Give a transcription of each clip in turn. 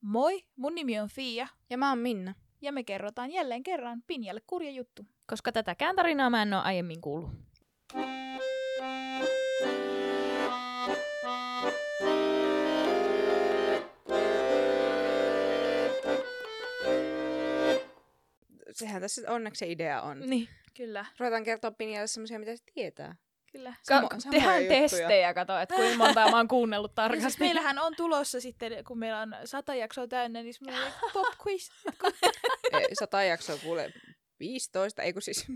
Moi, mun nimi on Fia Ja mä oon Minna. ja me kerrotaan jälleen kerran Pinjalle kurja juttu. Koska tätäkään tarinaa mä en ole aiemmin kuullut. Sehän tässä onneksi se idea on. Niin. Kyllä, Ruvetaan kertoa Pinjalle semmoisia, mitä se tietää. Kyllä. Ka- tehdään juttuja. testejä, kato, että kuinka monta mä oon kuunnellut siis tarkasti. meillähän on tulossa sitten, kun meillä on sata jaksoa täynnä, niin semmoinen pop quiz. Ei, Sata jaksoa kuule 15, ei kun siis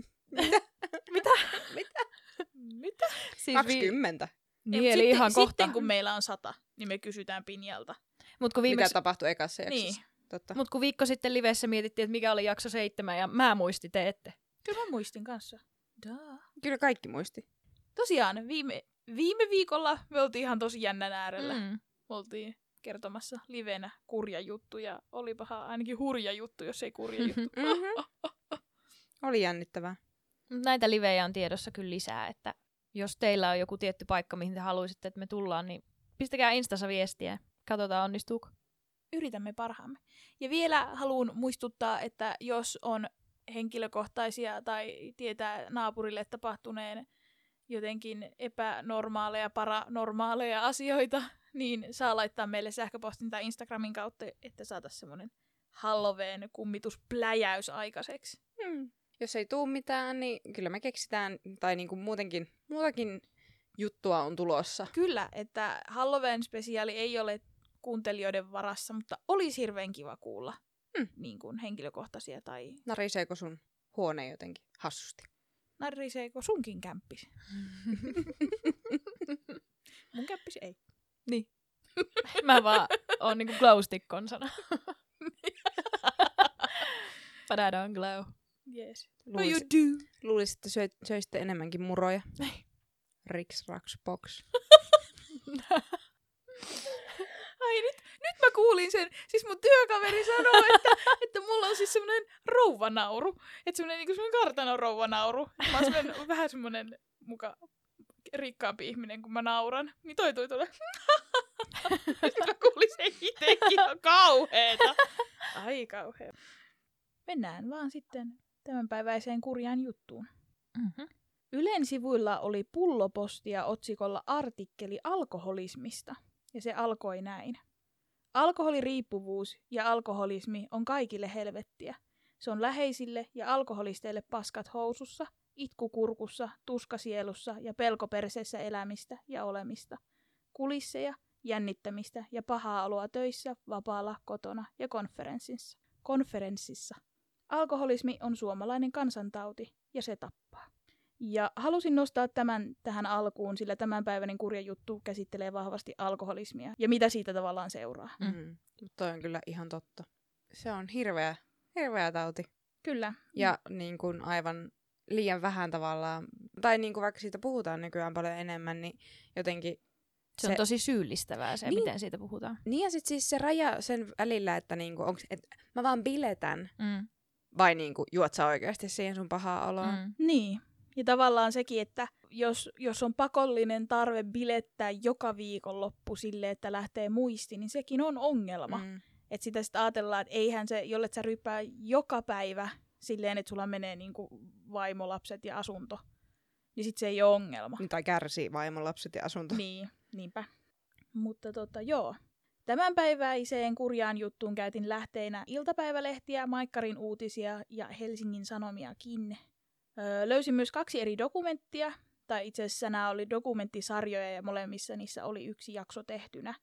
Mitä? siis 20. niin, eli sitten, ihan kohta. Sitten kun meillä on sata, niin me kysytään Pinjalta. Mut kun, Mitä viimeksi, tapahtui ekassa jaksossa. Niin. Totta. mut kun viikko sitten livessä mietittiin, että mikä oli jakso seitsemän, ja mä muistin, te ette. Kyllä mä muistin kanssa. Duh. Kyllä kaikki muisti. Tosiaan, viime, viime viikolla me oltiin ihan tosi jännän äärellä. Mm. Me oltiin kertomassa livenä kurja juttu ja olipahan ainakin hurja juttu, jos ei kurja juttu. Mhm. Oli jännittävää. Näitä livejä on tiedossa kyllä lisää, että jos teillä on joku tietty paikka, mihin te haluaisitte, että me tullaan, niin pistäkää Instassa viestiä. Katsotaan, onnistuuko. Yritämme parhaamme. Ja vielä haluan muistuttaa, että jos on henkilökohtaisia tai tietää naapurille tapahtuneen jotenkin epänormaaleja, paranormaaleja asioita, niin saa laittaa meille sähköpostin tai Instagramin kautta, että saataisiin semmoinen Halloween kummituspläjäys aikaiseksi. Hmm. Jos ei tuu mitään, niin kyllä me keksitään, tai niinku muutenkin, muutakin juttua on tulossa. Kyllä, että Halloween-spesiaali ei ole kuuntelijoiden varassa, mutta olisi hirveän kiva kuulla Hmm. niin kuin henkilökohtaisia tai Nariseeko sun huone jotenkin hassusti? Narriseeko sunkin kämppis. Mun kämppis ei. Niin. Mä vaan oon niinku glowstick konsana. But I don't glow. Yes. No you Luulis, do. luulisin, että söit, söisitte enemmänkin muroja. Riks, raks, box. Ai nyt, nyt mä kuulin sen. Siis mun työkaveri sanoo, että, että mulla on siis semmonen rouvanauru. Että semmonen niinku semmonen kartanon rouvanauru. Mä oon semmonen, vähän semmonen muka rikkaampi ihminen, kun mä nauran. Niin toi tuolle. Nyt mä kuulin sen itekin. On kauheeta. Ai kauhea. Mennään vaan sitten tämänpäiväiseen kurjaan juttuun. Mm-hmm. Ylen sivuilla oli pullopostia otsikolla artikkeli alkoholismista, ja se alkoi näin. Alkoholiriippuvuus ja alkoholismi on kaikille helvettiä. Se on läheisille ja alkoholisteille paskat housussa, itku kurkussa, tuska sielussa ja pelko perseessä elämistä ja olemista. Kulisseja, jännittämistä ja pahaa oloa töissä, vapaalla, kotona ja konferenssissa. Konferenssissa. Alkoholismi on suomalainen kansantauti ja se tappaa. Ja halusin nostaa tämän tähän alkuun, sillä tämänpäiväinen kurja juttu käsittelee vahvasti alkoholismia ja mitä siitä tavallaan seuraa. Mm. Mm. Mutta toi on kyllä ihan totta. Se on hirveä, hirveä tauti. Kyllä. Ja niin kuin aivan liian vähän tavallaan, tai niin kuin vaikka siitä puhutaan nykyään paljon enemmän, niin jotenkin... Se, on tosi syyllistävää se, Niin. miten siitä puhutaan. Niin ja sit siis se raja sen välillä, että niinku, onks, et mä vaan biletän, Mm. vai niinku, juot sä oikeasti siihen sun pahaa oloa. Mm. Niin. Ja tavallaan sekin, että jos, jos on pakollinen tarve bilettää joka viikonloppu sille, että lähtee muisti, niin sekin on ongelma. Mm. Että sitä sitten ajatellaan, että eihän se, jollet sä ryppää joka päivä silleen, että sulla menee niinku vaimolapset ja asunto, niin sit se ei ole ongelma. Tai kärsii vaimon lapset ja asunto. Niin, niinpä. Mutta tota, joo. Tämänpäiväiseen kurjaan juttuun käytin lähteinä iltapäivälehtiä, Maikkarin uutisia ja Helsingin Sanomiakin. Öö, löysin myös kaksi eri dokumenttia, tai itse asiassa nämä oli dokumenttisarjoja ja molemmissa niissä oli yksi jakso tehtynä.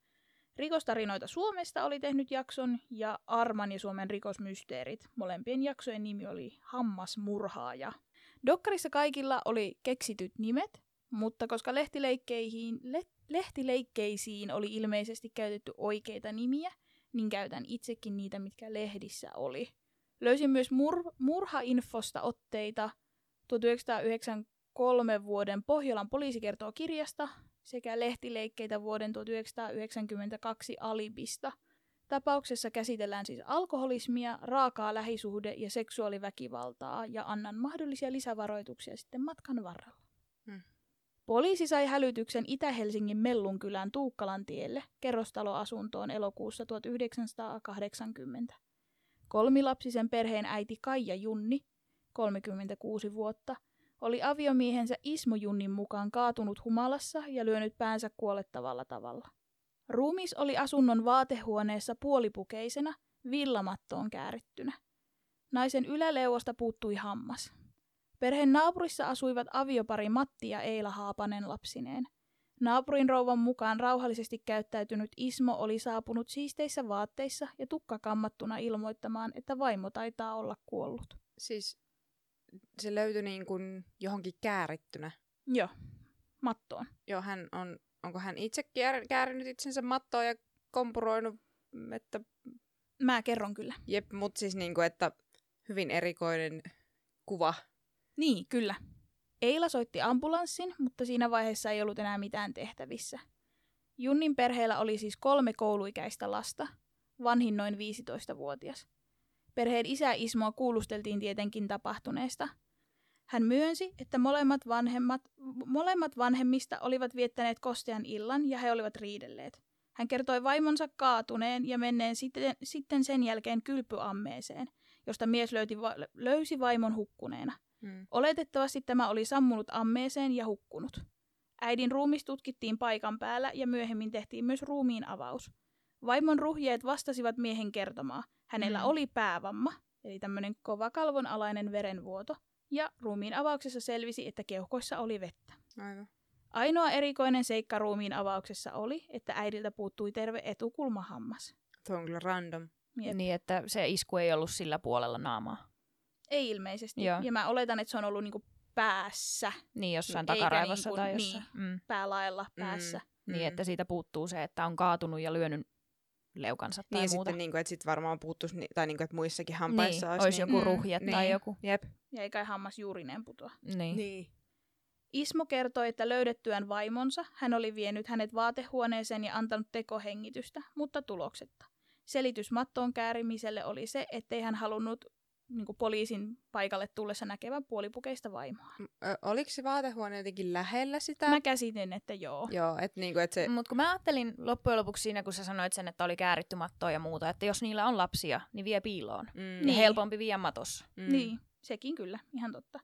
Rikostarinoita Suomesta oli tehnyt jakson ja Arman ja Suomen rikosmysteerit. Molempien jaksojen nimi oli Hammasmurhaaja. Dokkarissa kaikilla oli keksityt nimet, mutta koska lehtileikkeihin, le, lehtileikkeisiin oli ilmeisesti käytetty oikeita nimiä, niin käytän itsekin niitä, mitkä lehdissä oli. Löysin myös mur, murhainfosta otteita 1993 vuoden Pohjolan poliisi kertoo kirjasta sekä lehtileikkeitä vuoden 1992 Alibista. Tapauksessa käsitellään siis alkoholismia, raakaa lähisuhde- ja seksuaaliväkivaltaa ja annan mahdollisia lisävaroituksia sitten matkan varrella. Poliisi sai hälytyksen Itä-Helsingin Mellunkylän Tuukkalan tielle kerrostaloasuntoon elokuussa 1980. Kolmilapsisen perheen äiti Kaija Junni, 36 vuotta, oli aviomiehensä Ismo Junnin mukaan kaatunut humalassa ja lyönyt päänsä kuolettavalla tavalla. Ruumis oli asunnon vaatehuoneessa puolipukeisena, villamattoon käärittynä. Naisen yläleuasta puuttui hammas. Perheen naapurissa asuivat aviopari Matti ja Eila Haapanen lapsineen. Naapurin rouvan mukaan rauhallisesti käyttäytynyt Ismo oli saapunut siisteissä vaatteissa ja tukka kammattuna ilmoittamaan, että vaimo taitaa olla kuollut. Siis se löytyi niin kuin johonkin käärittynä. Joo, mattoon. Joo, hän on, onko hän itse käär, käärinyt itsensä mattoon ja kompuroinut, että Mä kerron kyllä. jep, mutta siis niin kuin, että hyvin erikoinen kuva. Niin, kyllä. Eila soitti ambulanssin, mutta siinä vaiheessa ei ollut enää mitään tehtävissä. Junnin perheellä oli siis kolme kouluikäistä lasta, vanhin noin 15-vuotias. Perheen isä Ismoa kuulusteltiin tietenkin tapahtuneesta. Hän myönsi, että molemmat, vanhemmat, molemmat vanhemmista olivat viettäneet kostean illan ja he olivat riidelleet. Hän kertoi vaimonsa kaatuneen ja menneen sitten, sitten sen jälkeen kylpyammeeseen, josta mies löyti, va- löysi vaimon hukkuneena. Mm. Oletettavasti tämä oli sammunut ammeeseen ja hukkunut. Äidin ruumis tutkittiin paikan päällä ja myöhemmin tehtiin myös ruumiin avaus. Vaimon ruhjeet vastasivat miehen kertomaa. Hänellä Mm. oli päävamma, eli tämmöinen kovakalvon alainen verenvuoto, ja ruumiin avauksessa selvisi, että keuhkoissa oli vettä. Aivan. Ainoa erikoinen seikka ruumiin avauksessa oli, että äidiltä puuttui terve etukulmahammas. Tuo on kyllä random. Jep. Niin, että se isku ei ollut sillä puolella naamaa. Ei ilmeisesti. Joo. Ja mä oletan, että se on ollut niinku päässä, Niin, jossain Eikä takaraivossa niin kuin- tai niin. jossain. Mm. päälaella päässä. Mm. Niin, että siitä puuttuu se, että on kaatunut ja lyönyt leukansa tai Niin muuta. sitten, niin kuin, että sit varmaan puuttuisi, ni- tai niin kuin, että muissakin hampaissa niin, olisi, olisi joku Mm. ruhje tai Niin. joku. Jep. Ja ei kai hammas juurineen putoa. Niin. Niin. Ismo kertoi, että löydettyään vaimonsa hän oli vienyt hänet vaatehuoneeseen ja antanut tekohengitystä, mutta tuloksetta. Selitys mattoon käärimiselle oli se, ettei hän halunnut niin poliisin paikalle tullessa näkevän puolipukeista vaimoa. Oliko se vaatehuone jotenkin lähellä sitä? Mä käsitin, että joo. Joo, että niinku, et se... Mutta kun mä ajattelin loppujen lopuksi siinä, kun sä sanoit sen, että oli kääritty mattoa ja muuta, että jos niillä on lapsia, niin vie piiloon. Mm, Niin. Niin. helpompi vie matossa. mm. Niin, sekin kyllä, ihan totta.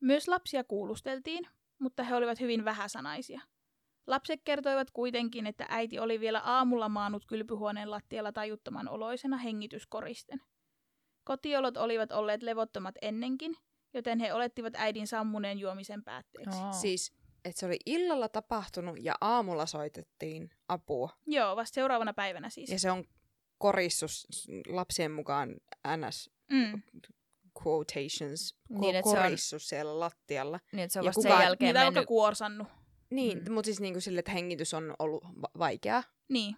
Myös lapsia kuulusteltiin, mutta he olivat hyvin vähäsanaisia. Lapset kertoivat kuitenkin, että äiti oli vielä aamulla maannut kylpyhuoneen lattialla tajuttoman oloisena hengityskoristen. Kotiolot olivat olleet levottomat ennenkin, joten he olettivat äidin sammuneen juomisen päätteeksi. Oo. Siis, että se oli illalla tapahtunut ja aamulla soitettiin apua. Joo, vasta seuraavana päivänä siis. Ja se on korissus lapsien mukaan ns. Mm. quotations, Niin, niin, että se on- korissus siellä lattialla. Niin, että se on Ja vasta kukaan- sen jälkeen Niitä alkaa mennyt. kuorsannut. Niin, Mm. mm. mutta siis niinku sille, että hengitys on ollut va- vaikeaa Niin,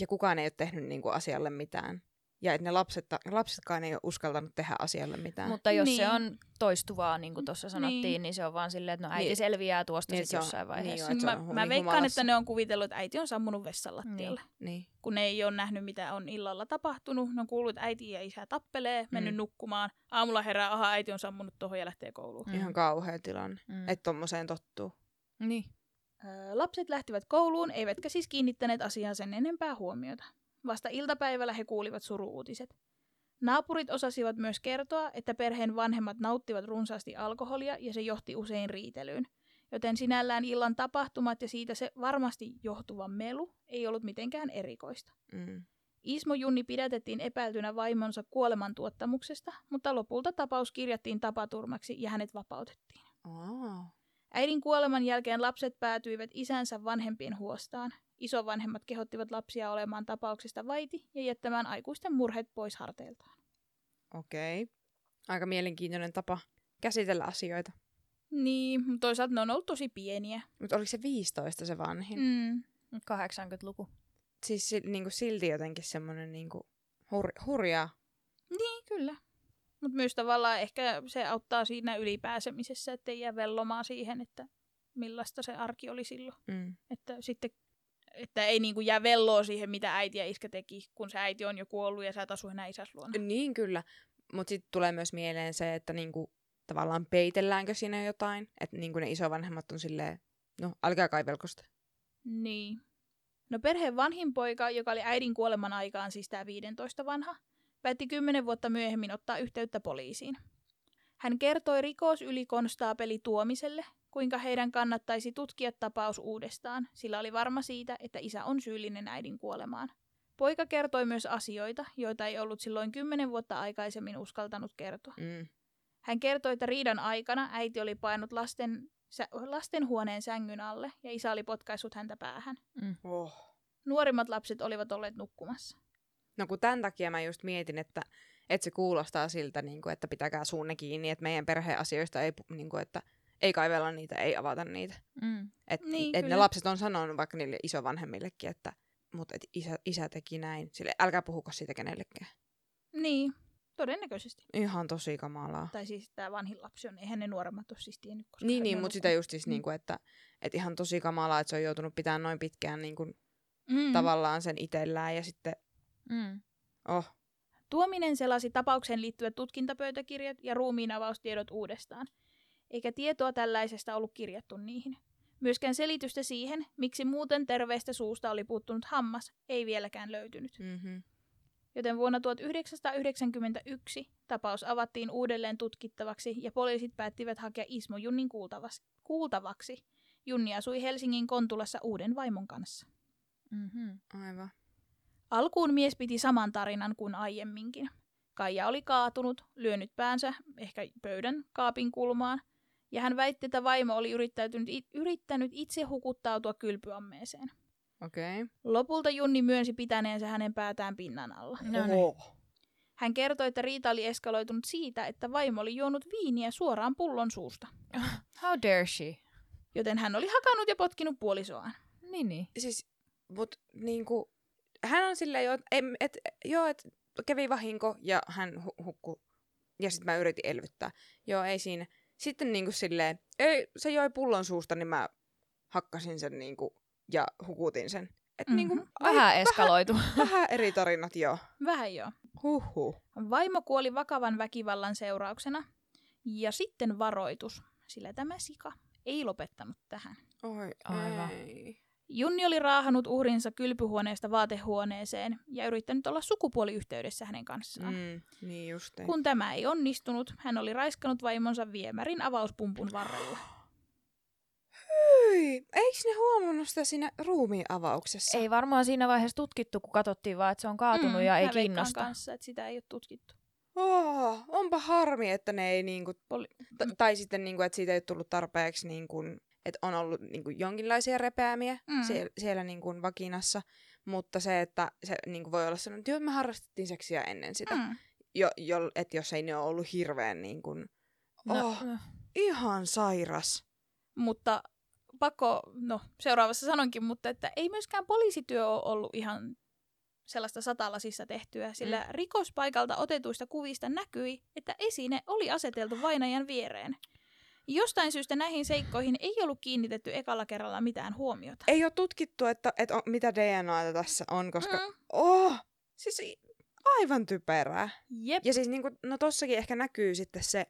ja kukaan ei ole tehnyt niinku asialle mitään. Ja että ne lapset, lapsetkaan ei ole uskaltanut tehdä asialle mitään. Mutta jos Niin. se on toistuvaa, niin kuin tuossa sanottiin, Niin. niin. se on vaan silleen, että no äiti Niin. selviää tuosta Niin, sit se on- jossain niin vaiheessa. joo, että se mä, mä niin veikkaan, humalassa. että ne on kuvitellut, että äiti on sammunut vessan lattialle. niin. kun ne ei ole nähnyt, mitä on illalla tapahtunut. Ne on kuullut, että äiti ja isä tappelee, mennyt Mm. nukkumaan. Aamulla herää, aha, äiti on sammunut tuohon ja lähtee kouluun. Mm. Ihan kauhea tilanne. Mm. Että tommoseen tottuu. Niin. Lapset lähtivät kouluun, eivätkä siis kiinnittäneet asiaan sen enempää huomiota. Vasta iltapäivällä he kuulivat suruuutiset. Naapurit osasivat myös kertoa, että perheen vanhemmat nauttivat runsaasti alkoholia ja se johti usein riitelyyn. Joten sinällään illan tapahtumat ja siitä se varmasti johtuva melu ei ollut mitenkään erikoista. Mm. Ismo Junni pidätettiin epäiltynä vaimonsa kuolemantuottamuksesta, mutta lopulta tapaus kirjattiin tapaturmaksi ja hänet vapautettiin. Oh. Äidin kuoleman jälkeen lapset päätyivät isänsä vanhempien huostaan. Isovanhemmat kehottivat lapsia olemaan tapauksesta vaiti ja jättämään aikuisten murheet pois harteiltaan. Okei. Okay. Aika mielenkiintoinen tapa käsitellä asioita. Niin, mutta toisaalta ne on ollut tosi pieniä. Mutta oliko se 15 se vanhin? Mm. Mm. 80-luku. Siis si- niinku silti jotenkin semmoinen niinku hur- hurjaa. Niin, kyllä. Mutta myös tavallaan ehkä se auttaa siinä ylipääsemisessä, ettei jää vellomaan siihen, että millaista se arki oli silloin. Mm. Että sitten että ei niinku jää velloa siihen, mitä äiti ja iskä teki, kun se äiti on jo kuollut ja sä et asu enää isäs luona. Niin kyllä. Mutta sitten tulee myös mieleen se, että niinku, tavallaan peitelläänkö siinä jotain. Että niinku ne isovanhemmat on silleen, No, älkää kaivelko sitä. Niin. No perheen vanhin poika, joka oli äidin kuoleman aikaan, siis tämä 15 vanha, päätti 10 vuotta myöhemmin ottaa yhteyttä poliisiin. Hän kertoi rikosylikonstaapeli Tuomiselle, kuinka heidän kannattaisi tutkia tapaus uudestaan, sillä oli varma siitä, että isä on syyllinen äidin kuolemaan. Poika kertoi myös asioita, joita ei ollut silloin kymmenen vuotta aikaisemmin uskaltanut kertoa. Mm. Hän kertoi, että riidan aikana äiti oli painut lasten, sä, lastenhuoneen sängyn alle ja isä oli potkaissut häntä päähän. Mm. Oh. Nuorimmat lapset olivat olleet nukkumassa. No kun tämän takia mä just mietin, että, että se kuulostaa siltä, niin kuin, että pitäkää suunne kiinni, että meidän perheen asioista ei, niin kuin, että ei kaivella niitä, ei avata niitä. Mm. Että Niin, et ne lapset on sanonut vaikka niille isovanhemmillekin, että mut et isä, isä teki näin. Sille älkää puhuko siitä kenellekään. Niin, todennäköisesti. Ihan tosi kamalaa. Tai siis tämä vanhin lapsi on, eihän ne nuoremmat ole siis tiennyt. Koska Niin, niin mutta sitä nukkunut. just siis, Mm. niin kuin, että, että ihan tosi kamalaa, että se on joutunut pitämään noin pitkään niin kuin, Mm. tavallaan sen itsellään ja sitten, Mm. oh, Tuominen selasi tapaukseen liittyvät tutkintapöytäkirjat ja ruumiinavaustiedot uudestaan, eikä tietoa tällaisesta ollut kirjattu niihin. Myöskään selitystä siihen, miksi muuten terveestä suusta oli puuttunut hammas, ei vieläkään löytynyt. mm-hmm. Joten vuonna 1991 tapaus avattiin uudelleen tutkittavaksi ja poliisit päättivät hakea Ismo Junnin kuultavaksi. Junni asui Helsingin Kontulassa uuden vaimon kanssa. Mm-hmm. aivan. Alkuun mies piti saman tarinan kuin aiemminkin. Kaija oli kaatunut, lyönyt päänsä, ehkä pöydän kaapin kulmaan, ja hän väitti, että vaimo oli yrittänyt, yrittänyt itse hukuttautua kylpyammeeseen. Okei. Okay. Lopulta Junni myönsi pitäneensä hänen päätään pinnan alla. No niin. Oho. Hän kertoi, että riita oli eskaloitunut siitä, että vaimo oli juonut viiniä suoraan pullon suusta, How dare she? joten hän oli hakannut ja potkinut puolisoaan. Niin, niin. Siis, mut niinku, hän on silleen jo, et, et, joo, että kävi vahinko ja hän hu- hukkui. Ja sitten mä yritin elvyttää. Joo, ei siinä. Sitten niinku silleen, ei, se joi pullon suusta, niin mä hakkasin sen niinku ja hukutin sen. Et Mhm. niinku, ai, Vähän eskaloitu. vähän eri tarinat, joo. Vähän joo. Huhhuh. Vaimo kuoli vakavan väkivallan seurauksena. Ja sitten varoitus, sillä tämä sika ei lopettanut tähän. Oi, Aivan. ei. Junni oli raahannut uhrinsa kylpyhuoneesta vaatehuoneeseen ja yrittänyt olla sukupuoliyhteydessä hänen kanssaan. Mm. Niin justiin. Kun tämä ei onnistunut, hän oli raiskannut vaimonsa viemärin avauspumpun varrella. Hyi, eikö ne huomannut sitä siinä ruumiin avauksessa? Ei varmaan siinä vaiheessa tutkittu, kun katsottiin vaan, että se on kaatunut ja ei Mm, mä veikkaan kiinnosta. kanssa, että sitä ei ole tutkittu. Oh, onpa harmi, että ne ei niinku, Poli- t- tai sitten niinku, että siitä ei tullut tarpeeksi niinku, että on ollut niinku jonkinlaisia repeämiä Mm. siellä, siellä niinku vakinassa, mutta se, että se niinku voi olla sellainen, että joo, me harrastettiin seksiä ennen sitä, mm. Jo, jo, että jos ei ne ole ollut hirveän niinku, No, oh, no. ihan sairas. Mutta pakko, no seuraavassa sanonkin, mutta että ei myöskään poliisityö ole ollut ihan sellaista satalasissa tehtyä, sillä mm. rikospaikalta otetuista kuvista näkyi, että esine oli aseteltu vainajan viereen. Jostain syystä näihin seikkoihin ei ollut kiinnitetty ekalla kerralla mitään huomiota. Ei ole tutkittu, että, että on, mitä DNAta tässä on, koska Mm. oh, siis aivan typerää. Jep. Ja siis niinku, no tossakin ehkä näkyy sitten se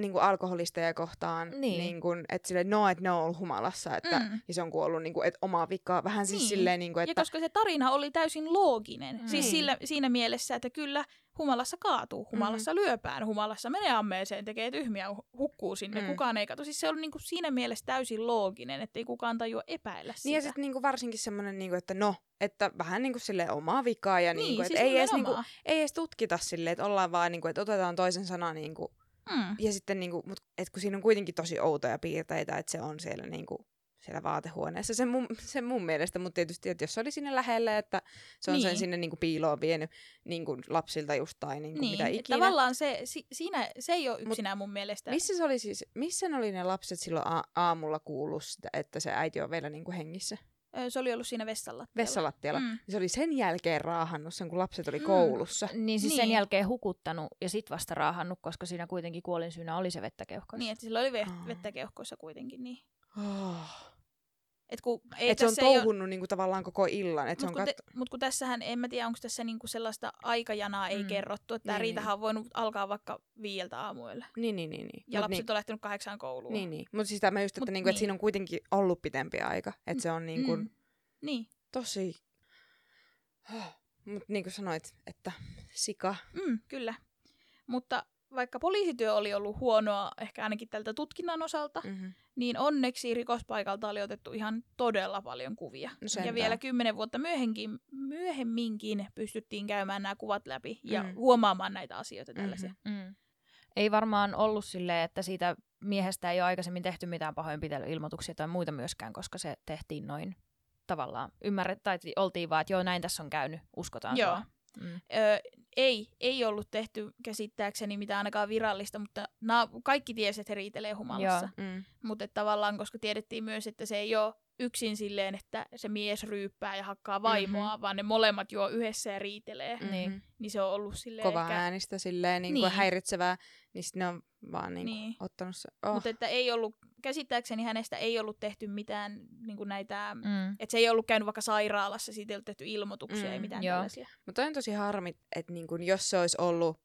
niinku alkoholisteja kohtaan, Niin. niinku, että sille no, että ne on ollut humalassa, että, Mm. ja se on kuollut niinku, et omaa vikaa. Vähän siis Niin. silleen, niinku, Ja että koska se tarina oli täysin looginen, mm. siis Niin. sillä, siinä mielessä, että kyllä humalassa kaatuu, humalassa mm. lyöpään, humalassa menee ammeeseen, tekee tyhmiä, hu- hukkuu sinne, mm. Kukaan ei katso. Siis se on niinku siinä mielessä täysin looginen, ettei kukaan tajua epäillä sitä. niin ja sitten niinku varsinkin semmoinen, niinku, että no, että vähän niinku sille omaa vikaa ja niin, niinku, siis että ei, edes, niinku, ei edes tutkita silleen, että ollaan vaan niinku, että otetaan toisen sana niinku, Mm. ja sitten niinku, mut, et kun siinä on kuitenkin tosi outoja piirteitä, että se on siellä niinku, siellä vaatehuoneessa. Se mun, se mun mielestä, mutta tietysti, että jos se oli sinne lähellä, että se on Niin. sen sinne niinku piiloon vienyt niinku lapsilta just tai niinku Niin, mitä ikinä. tavallaan se, si, siinä, se ei ole yksinään mun mielestä. Missä se oli siis, missä ne oli ne lapset silloin a- aamulla kuullut sitä, että se äiti on vielä niinku hengissä? Se oli ollut siinä vessanlattialla. Vessalattialla. Mm. Se oli sen jälkeen raahannut sen, kun lapset oli Mm. koulussa. Niin siis Niin. sen jälkeen hukuttanut ja sit vasta raahannut, koska siinä kuitenkin kuolinsyynä oli se vettä keuhkoissa. Niin, että sillä oli ve- vettä keuhkoissa kuitenkin. Niin. Oh. Et kun, ei Että se on touhunnut niinku tavallaan koko illan. Että se on Mutta kun, kat... te, mut kun tässähän, en mä tiedä, onko tässä niinku sellaista aikajanaa ei Mm. kerrottu, että Niin, Riitahan on voinut alkaa vaikka viieltä aamuilla. Niin, niin, niin. niin. Ja Mut lapset niin, on lähtenyt kahdeksaan kouluun. niin, niin. Mutta siis tämä just, että, Mut niinku, että niin. siinä on kuitenkin ollut pitempi aika. Että se on niinku Mm. Niin, tosi... Mutta niin kuin sanoit, että sika. mm, kyllä. Mutta vaikka poliisityö oli ollut huonoa, ehkä ainakin tältä tutkinnan osalta, Mm-hmm. niin onneksi rikospaikalta oli otettu ihan todella paljon kuvia. No ja vielä kymmenen vuotta myöhemmin, myöhemminkin pystyttiin käymään nämä kuvat läpi ja Mm. huomaamaan näitä asioita tällaisia. Mm. Ei varmaan ollut silleen, että siitä miehestä ei ole aikaisemmin tehty mitään pahoinpitelyilmoituksia tai muita myöskään, koska se tehtiin noin tavallaan. Ymmärret, tai oltiin vaan, että joo, näin tässä on käynyt, uskotaan Joo. sua. Mm. Öö, ei, ei ollut tehty käsittääkseni mitään ainakaan virallista, mutta na- kaikki tiesi, että he riitelee humalassa. Mm. Mutta tavallaan, koska tiedettiin myös, että se ei ole yksin silleen, että se mies ryyppää ja hakkaa vaimoa, mm-hmm. vaan ne molemmat juo yhdessä ja riitelee. Mm-hmm. Niin se on ollut silleen Kova ehkä... äänistä silleen niin kuin Niin. häiritsevää, niin sitten ne on vaan niin kuin Niin. ottanut se. Oh. Mutta että ei ollut, käsittääkseni hänestä ei ollut tehty mitään niin kuin näitä... Mm. Että se ei ollut käynyt vaikka sairaalassa, siitä ei ollut tehty ilmoituksia, Mm, ei mitään joo. tällaisia. Mutta on tosi harmi, että niin kun, jos se olisi ollut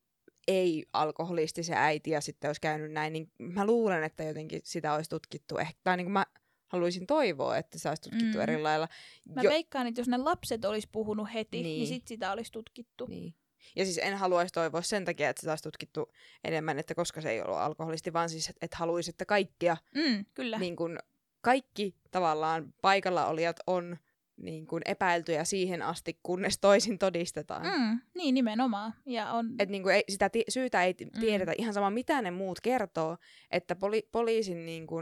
ei-alkoholisti se äiti ja sitten olisi käynyt näin, niin mä luulen, että jotenkin sitä olisi tutkittu. Ehkä, tai niin kuin mä haluaisin toivoa, että se olisi tutkittu Mm. eri lailla. Mä jo... veikkaan, että jos ne lapset olisi puhunut heti, niin, Niin. niin sit sitä olisi tutkittu. Niin. Ja siis en haluaisi toivoa sen takia, että sitä olisi tutkittu enemmän, että koska se ei ollut alkoholisti, vaan siis, että et haluaisi, että kaikkia, Mm, kyllä. niin kun, kaikki tavallaan paikalla olijat on niin kun epäiltyjä siihen asti, kunnes toisin todistetaan. Mm, niin, nimenomaan. Ja on... Että niinku ei, sitä ti- syytä ei ti- tiedetä ihan sama, mitä ne muut kertoo, että poli- poliisin niinku,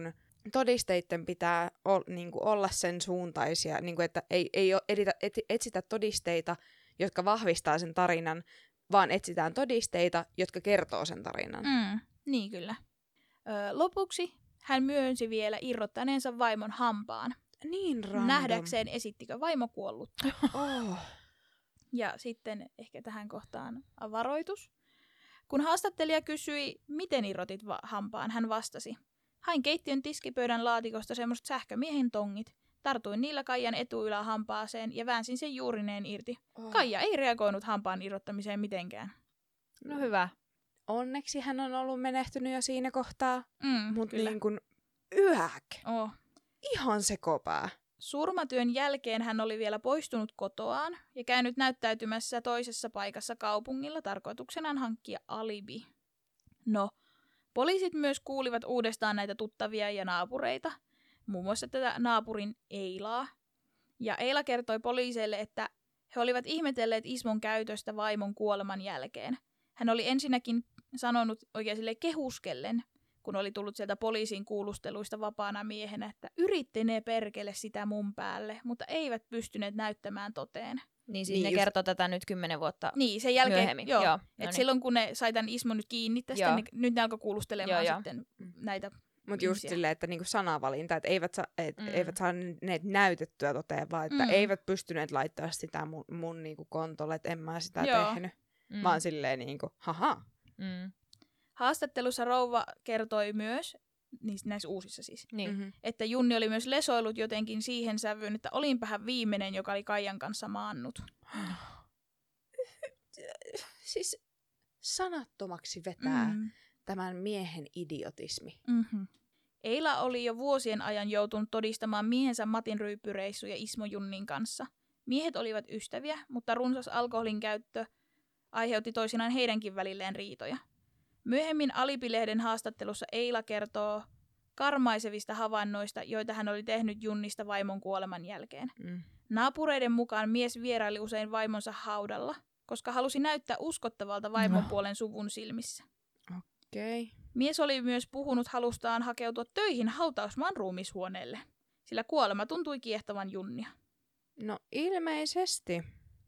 todisteiden pitää ol, niinku, olla sen suuntaisia, niinku, että ei, ei editä, et, etsitä todisteita, jotka vahvistaa sen tarinan, vaan etsitään todisteita, jotka kertoo sen tarinan. Mm, niin kyllä. Ö, lopuksi hän myönsi vielä irrottaneensa vaimon hampaan. Niin random. Nähdäkseen esittikö vaimo kuollut. Oh. Ja sitten ehkä tähän kohtaan varoitus. Kun haastattelija kysyi, miten irrotit va- hampaan, hän vastasi. Hain keittiön tiskipöydän laatikosta semmoiset sähkömiehen tongit. Tartuin niillä Kaijan etuylähampaaseen ja väänsin sen juurineen irti. Oh. Kaija ei reagoinut hampaan irrottamiseen mitenkään. No hyvä. Onneksi hän on ollut menehtynyt jo siinä kohtaa, Mm, mutta niin kuin, yäk, Oh. ihan sekopää. Surmatyön jälkeen hän oli vielä poistunut kotoaan ja käynyt näyttäytymässä toisessa paikassa kaupungilla tarkoituksenaan hankkia alibi. No, poliisit myös kuulivat uudestaan näitä tuttavia ja naapureita, muun muassa tätä naapurin Eilaa. Ja Eila kertoi poliiseille, että he olivat ihmetelleet Ismon käytöstä vaimon kuoleman jälkeen. Hän oli ensinnäkin sanonut oikein sille kehuskellen, kun oli tullut sieltä poliisin kuulusteluista vapaana miehenä, että yritti ne perkele sitä mun päälle, mutta eivät pystyneet näyttämään toteen. Niin siis Niin ne just. kertoo tätä nyt kymmenen vuotta Niin, sen jälkeen, myöhemmin. joo, joo. et no niin. silloin kun ne sai tämän Ismon nyt kiinni tästä, Joo. niin nyt ne alkoi kuulustelemaan Joo, joo. sitten Mm. näitä. Mutta just silleen, että niinku sanavalinta, että eivät, saa, et, Mm. eivät saaneet näytettyä toteen, vaan että Mm. mm. eivät pystyneet laittaa sitä mun, mun niinku kontolle, että en mä sitä Joo. tehnyt. Mm. Vaan silleen niinku, haha. Mm. Haastattelussa rouva kertoi myös, niissä, näissä uusissa siis, Niin. Mm-hmm. että Junni oli myös lesoillut jotenkin siihen sävyyn, että olinpähän viimeinen, joka oli Kaijan kanssa maannut. Siis sanattomaksi vetää mm. Tämän miehen idiotismi. Mm-hmm. Eila oli jo vuosien ajan joutunut todistamaan miehensä Matin ryyppyreissuja Ismo Junnin kanssa. Miehet olivat ystäviä, mutta runsas alkoholin käyttö aiheutti toisinaan heidänkin välilleen riitoja. Myöhemmin Alipilehden haastattelussa Eila kertoo karmaisevista havainnoista, joita hän oli tehnyt Junnista vaimon kuoleman jälkeen. Mm. Naapureiden mukaan mies vieraili usein vaimonsa haudalla, koska halusi näyttää uskottavalta vaimon No. puolen suvun silmissä. Okei. Okay. Mies oli myös puhunut halustaan hakeutua töihin hautausmaan ruumishuoneelle, sillä kuolema tuntui kiehtovan Junnia. No ilmeisesti.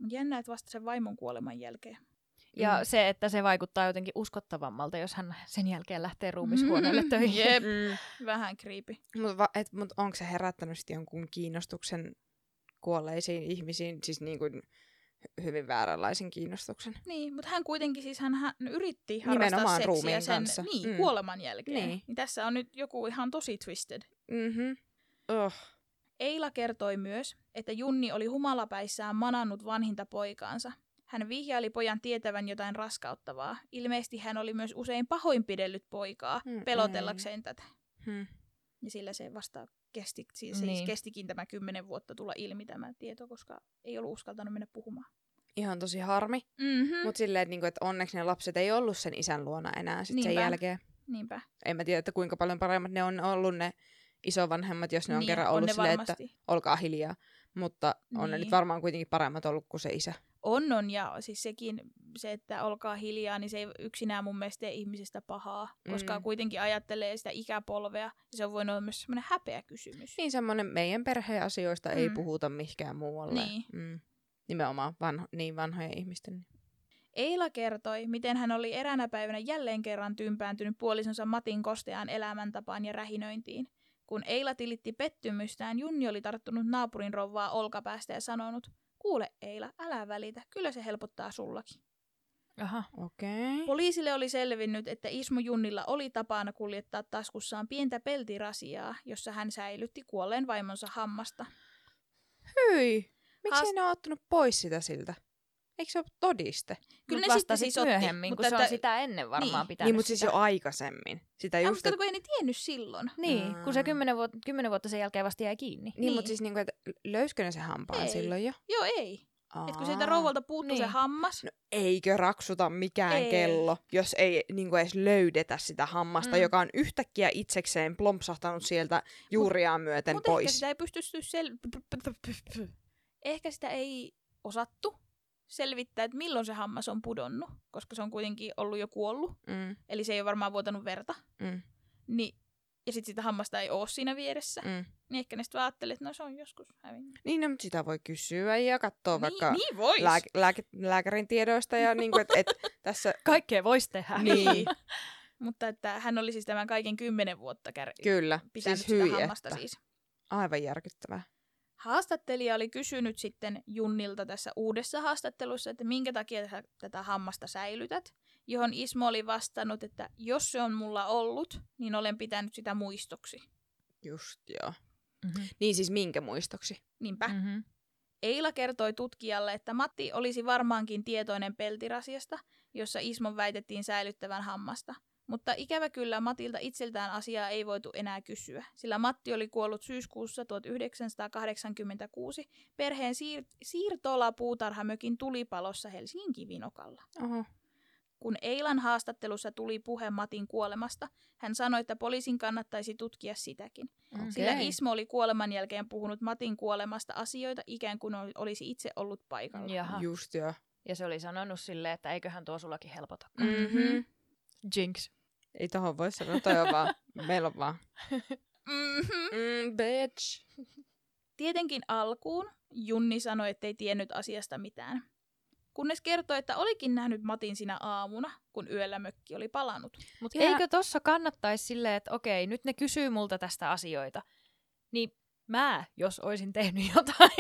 Jännä, että vasta sen vaimon kuoleman jälkeen. Ja Mm. se, että se vaikuttaa jotenkin uskottavammalta, jos hän sen jälkeen lähtee ruumishuoneelle töihin. Jep, Mm. vähän creepy. Mutta mut onko se herättänyt sitten jonkun kiinnostuksen kuolleisiin ihmisiin, siis niin kuin hyvin vääränlaisen kiinnostuksen? Niin, mutta hän kuitenkin siis hän, hän yritti Nimenomaan harrastaa seksiä ruumiin sen kanssa. Niin, Mm. kuoleman jälkeen. Niin. Niin tässä on nyt joku ihan tosi twisted. Mhm. Oh. Eila kertoi myös, että Junni oli humalapäissään manannut vanhinta poikaansa. Hän vihjaili pojan tietävän jotain raskauttavaa. Ilmeisesti hän oli myös usein pahoinpidellyt poikaa Mm, pelotellakseen tätä. Hmm. Ja sillä se vasta kesti, siis Niin. kestikin tämä kymmenen vuotta tulla ilmi tämä tieto, koska ei ollut uskaltanut mennä puhumaan. Ihan tosi harmi. Mm-hmm. Mutta silleen, että, niinku, että onneksi ne lapset ei ollut sen isän luona enää sit sen jälkeen. Niinpä. En mä tiedä, että kuinka paljon paremmat ne on ollut ne isovanhemmat, jos ne on niin, kerran ollut ne silleen, varmasti. että olkaa hiljaa. Mutta on ne Niin. nyt varmaan kuitenkin paremmat ollut kuin se isä. On, on, ja siis sekin, se, että olkaa hiljaa, niin se ei yksinään mun mielestä tee ihmisestä pahaa, koska Mm. kuitenkin ajattelee sitä ikäpolvea, ja se on voinut olla myös semmoinen häpeä kysymys. Niin semmoinen meidän perheen asioista ei Mm. puhuta mihinkään muualle. Niin. Mm. Nimenomaan vanho, niin vanhojen ihmisten. Eila kertoi, miten hän oli eräänä päivänä jälleen kerran tympääntynyt puolisonsa Matin kosteaan elämäntapaan ja rähinöintiin. Kun Eila tilitti pettymystään, Junni oli tarttunut naapurin rouvaa olkapäästä ja sanonut, kuule Eila, älä välitä, kyllä se helpottaa sullakin. Aha. Okei. Okay. Poliisille oli selvinnyt, että Ismo Junnilla oli tapana kuljettaa taskussaan pientä peltirasiaa, jossa hän säilytti kuolleen vaimonsa hammasta. Hyi! Miksi Haast- ne on ottanut pois sitä siltä? Eikö se ole todiste? Kyllä Mut ne vasta sitten sit siis otti, myöhemmin, mutta kun se on sitä ennen varmaan Niin. pitänyt Niin, mutta siis sitä. jo aikaisemmin. Sitä Äh, just, mutta kun ei ne tiennyt silloin. Niin, kun se kymmenen vuotta, kymmenen vuotta sen jälkeen vasta jäi kiinni. niin, niin. mutta siis niinku, että löyskö ne se hampaan Ei. silloin jo? Joo, ei. Et kun siitä rouvalta puuttui se Niin. hammas, No, eikö raksuta mikään Ei. kello, jos ei niin kuin edes löydetä sitä hammasta, Mm. joka on yhtäkkiä itsekseen plompsahtanut sieltä juuriaan myöten mutta ehkä pois. sitä ei pystytty sel... Ehkä sitä ei osattu selvittää, että milloin se hammas on pudonnut, koska se on kuitenkin ollut jo kuollut, Mm, eli se ei ole varmaan vuotanut verta. mm, Niin, ja sitten sitä hammasta ei ole siinä vieressä. mm. Niin ehkä ne sitten ajattelee, että no se on joskus hävinnyt. Niin, no, mutta sitä voi kysyä ja katsoa vaikka niin, niin vois. lääk- lääkärin tiedoista ja niin kuin, että et, tässä Kaikkea voisi tehdä. Niin. Mutta että hän oli siis tämän kaiken kymmenen vuotta kär- kyllä, pitänyt siis sitä hammasta että. siis. Aivan järkyttävää. Haastattelija oli kysynyt sitten Junnilta tässä uudessa haastattelussa, että minkä takia sä tätä hammasta säilytät, johon Ismo oli vastannut, että jos se on mulla ollut, niin olen pitänyt sitä muistoksi. Just joo. Mm-hmm. Niin siis minkä muistoksi? Niinpä. Mm. Mm-hmm. Eila kertoi tutkijalle, että Matti olisi varmaankin tietoinen peltirasiasta, jossa Ismon väitettiin säilyttävän hammasta. Mutta ikävä kyllä Matilta itseltään asiaa ei voitu enää kysyä, sillä Matti oli kuollut syyskuussa 1986 perheen siir- siirtola-puutarhamökin tulipalossa Helsingin Kivinokalla. Oho. Kun Eilan haastattelussa tuli puhe Matin kuolemasta, hän sanoi, että poliisin kannattaisi tutkia sitäkin. Okay. Sillä Ismo oli kuoleman jälkeen puhunut Matin kuolemasta asioita ikään kuin ol- olisi itse ollut paikalla. Jaha. Just joo. Ja se oli sanonut silleen, että eiköhän tuo sullakin helpota. Mm-hmm. Jinx. Ei tohon voi sanoa, toi on vaan, meillä on vaan. Mm-hmm. Mm, bitch. Tietenkin alkuun Junni sanoi, ettei tiennyt asiasta mitään. Kunnes kertoi, että olikin nähnyt Matin sinä aamuna, kun yöllä mökki oli palannut. Mutta Ja- eikö tossa kannattaisi silleen, että okei, nyt ne kysyy multa tästä asioita, niin mä, jos olisin tehnyt jotain,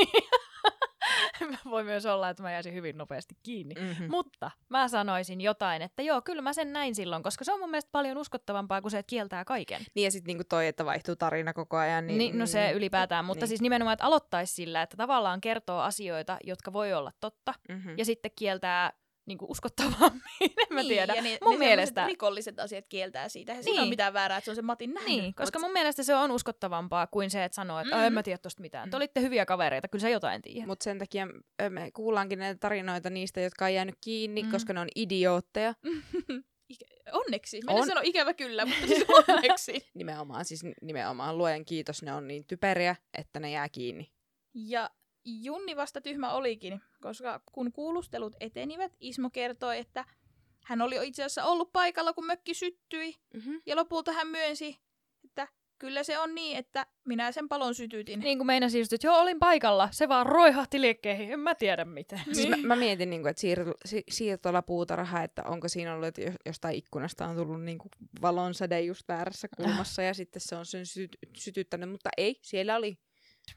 voi myös olla, että mä jäisin hyvin nopeasti kiinni. Mm-hmm. Mutta mä sanoisin jotain, että joo, kyllä mä sen näin silloin, koska se on mun mielestä paljon uskottavampaa kuin se, että kieltää kaiken. Niin ja sitten niinku toi, että vaihtuu tarina koko ajan. Niin, Niin, no se mm, ylipäätään, mutta niin. siis nimenomaan, että aloittaisi sillä, että tavallaan kertoo asioita, jotka voi olla totta, Mm-hmm. ja sitten kieltää niin kuin uskottavammin, en mä tiedä. Ja ne, mun semmoiset mielestä, rikolliset asiat kieltää siitä. Ei siinä Niin. ole mitään väärää, että se on se Matin nähnyt. niin, koska mun mielestä se on uskottavampaa kuin se, että sanoo, että mm. En mä tiedä tosta mitään. Te olitte hyviä kavereita, kyllä sä jotain tiedät. Mutta sen takia me kuullaankin näitä tarinoita niistä, jotka on jäänyt kiinni, Mm. mm. koska ne on idiootteja. Onneksi. Minä On. sano ikävä kyllä, mutta siis onneksi. Nimenomaan, siis nimenomaan luojan kiitos, ne on niin typeriä, että ne jää kiinni. Ja Junni vasta tyhmä olikin, koska kun kuulustelut etenivät, Ismo kertoi, että hän oli itse asiassa ollut paikalla, kun mökki syttyi, Mm-hmm. ja lopulta hän myönsi, että kyllä se on niin, että minä sen palon sytytin. Niin kuin meinasin just, että joo, olin paikalla, se vaan roihahti liekkeihin, en mä tiedä miten. Siis mä, mä mietin, niin kuin, että siir, si, siirtola puutarha, että onko siinä ollut, että jos- jostain ikkunasta on tullut niin kuin valonsäde just väärässä kulmassa ja sitten se on sen syt, sytyttänyt, mutta ei, siellä oli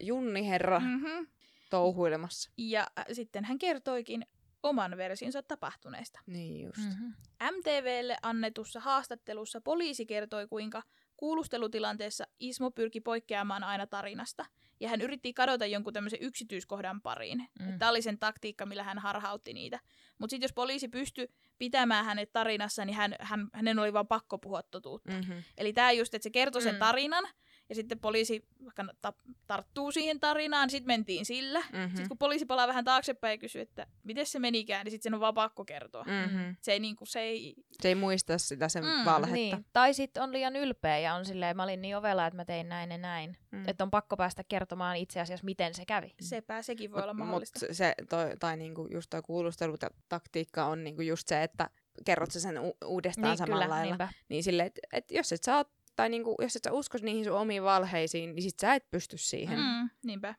Junni herra mm. Mm-hmm. Touhuilemassa. Ja äh, sitten hän kertoikin oman versionsa tapahtuneesta. Niin just. Mm-hmm. MTVlle annetussa haastattelussa poliisi kertoi, kuinka kuulustelutilanteessa Ismo pyrki poikkeamaan aina tarinasta, ja hän yritti kadota jonkun tämmöisen yksityiskohdan pariin. Mm. Tämä oli sen taktiikka, millä hän harhautti niitä. Mutta sitten jos poliisi pystyi pitämään hänet tarinassa, niin hän, hän, hänen oli vaan pakko puhua totuutta. Mm-hmm. Eli tämä just, että se kertoi sen Mm. tarinan, ja sitten poliisi vaikka ta- tarttuu siihen tarinaan, sitten mentiin sillä. Mm-hmm. Sitten kun poliisi palaa vähän taaksepäin ja kysyy, että miten se menikään, niin sitten sen on vaan pakko kertoa. Mm-hmm. Se ei, niinku, se ei Se ei muista sitä sen Mm, mm, valhetta. Niin. Tai sitten on liian ylpeä ja on silleen, mä olin niin ovela, että mä tein näin ja näin. Mm. Että on pakko päästä kertomaan itse asiassa, miten se kävi. sepä, sekin voi olla Mut mahdollista. se, toi, tai niinku just toi kuulustelutaktiikka on niinku just se, että kerrot sä sen u- uudestaan niin, samalla kyllä, lailla. niinpä. Niin silleen, että et jos et sä oot, tai niinku, jos et sä usko niihin sun omiin valheisiin, niin sit sä et pysty siihen. Mm. Niinpä.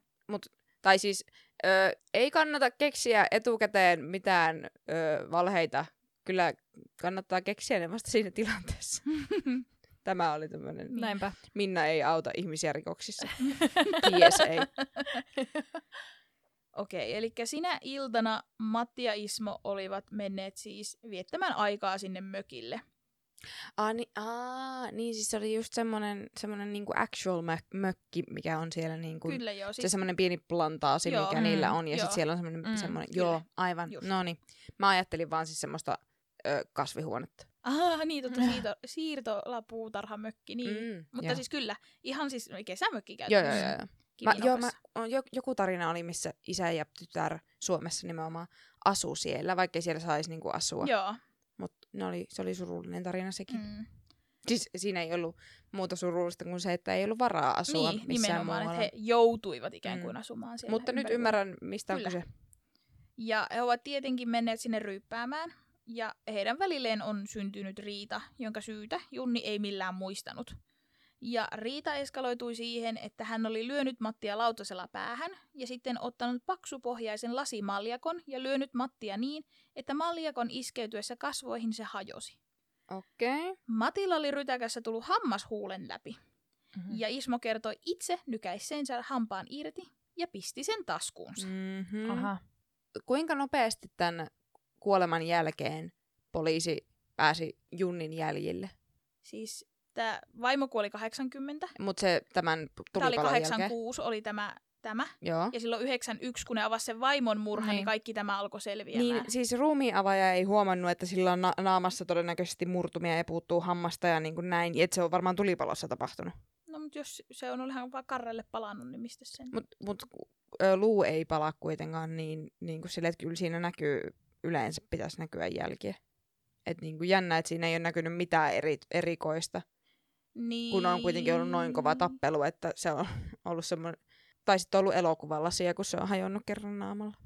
Tai siis ö, ei kannata keksiä etukäteen mitään ö, valheita. Kyllä kannattaa keksiä ne vasta siinä tilanteessa. Tämä oli tämmöinen, Niin. Näinpä. Minna ei auta ihmisiä rikoksissa. PSA. Okei, eli sinä iltana Matti ja Ismo olivat menneet siis viettämään aikaa sinne mökille. Aa, ni, aa, niin siis se oli just semmonen, semmonen niinku actual mö- mökki, mikä on siellä niinku, Kyllä joo, se siis semmonen pieni plantaasi, Joo. mikä Mm, niillä on, ja sitten siellä on semmonen, Mm, semmonen kyllä. joo, aivan, no niin. Mä ajattelin vaan siis semmoista ö, kasvihuonetta. Ah, niin, totta, siirto, siirtolapuutarhamökki, niin. Mm, Mm, Mutta joo. siis kyllä, ihan siis kesämökki käytännössä. joo, joo. joo. Mä, joo, mä, on, jo- joku tarina oli, missä isä ja tytär Suomessa nimenomaan asuu siellä, vaikka siellä saisi niinku asua. Joo. Mutta oli, se oli surullinen tarina sekin. Mm. Siis siinä ei ollut muuta surullista kuin se, että ei ollut varaa asua Niin, missään muualla. että he joutuivat ikään kuin Mm. asumaan siellä Mutta nyt ymmärrän, mistä on Kyllä. kyse. Ja he ovat tietenkin menneet sinne ryyppäämään. Ja heidän välilleen on syntynyt riita, jonka syytä Junni ei millään muistanut. Ja riita eskaloitui siihen, että hän oli lyönyt Mattia lautasella päähän ja sitten ottanut paksupohjaisen lasimaljakon ja lyönyt Mattia niin, että maljakon iskeytyessä kasvoihin se hajosi. Okei. Okay. Matilla oli rytäkässä tullut hammas huulen läpi. Mm-hmm. Ja Ismo kertoi itse nykäisseensä hampaan irti ja pisti sen taskuunsa. Mm-hmm. Aha. Kuinka nopeasti tämän kuoleman jälkeen poliisi pääsi Junnin jäljille? Siis tämä vaimo kuoli 80. Mutta se tämän Tämä oli tulipalon jälkeen? 86, oli tämä, tämä. Joo. Ja silloin 91, kun ne avasi sen vaimon murhan, niin, Niin. kaikki tämä alkoi selviämään. Niin, siis ruumiinavaaja ei huomannut, että sillä on na- naamassa todennäköisesti murtumia ja puuttuu hammasta ja niin kuin näin. Että se on varmaan tulipalossa tapahtunut. No, mutta jos se on ihan vaan karrelle palannut, niin mistä sen? Mutta mut, luu ei palaa kuitenkaan niin, niin kuin sille, että kyllä siinä näkyy, yleensä pitäisi näkyä jälkiä. Et niin kuin jännä, että siinä ei ole näkynyt mitään eri, erikoista, niin... kun on kuitenkin ollut noin kova tappelu, että se on ollut semmoinen, tai sitten ollut elokuvalasia, kun se on hajonnut kerran naamalla.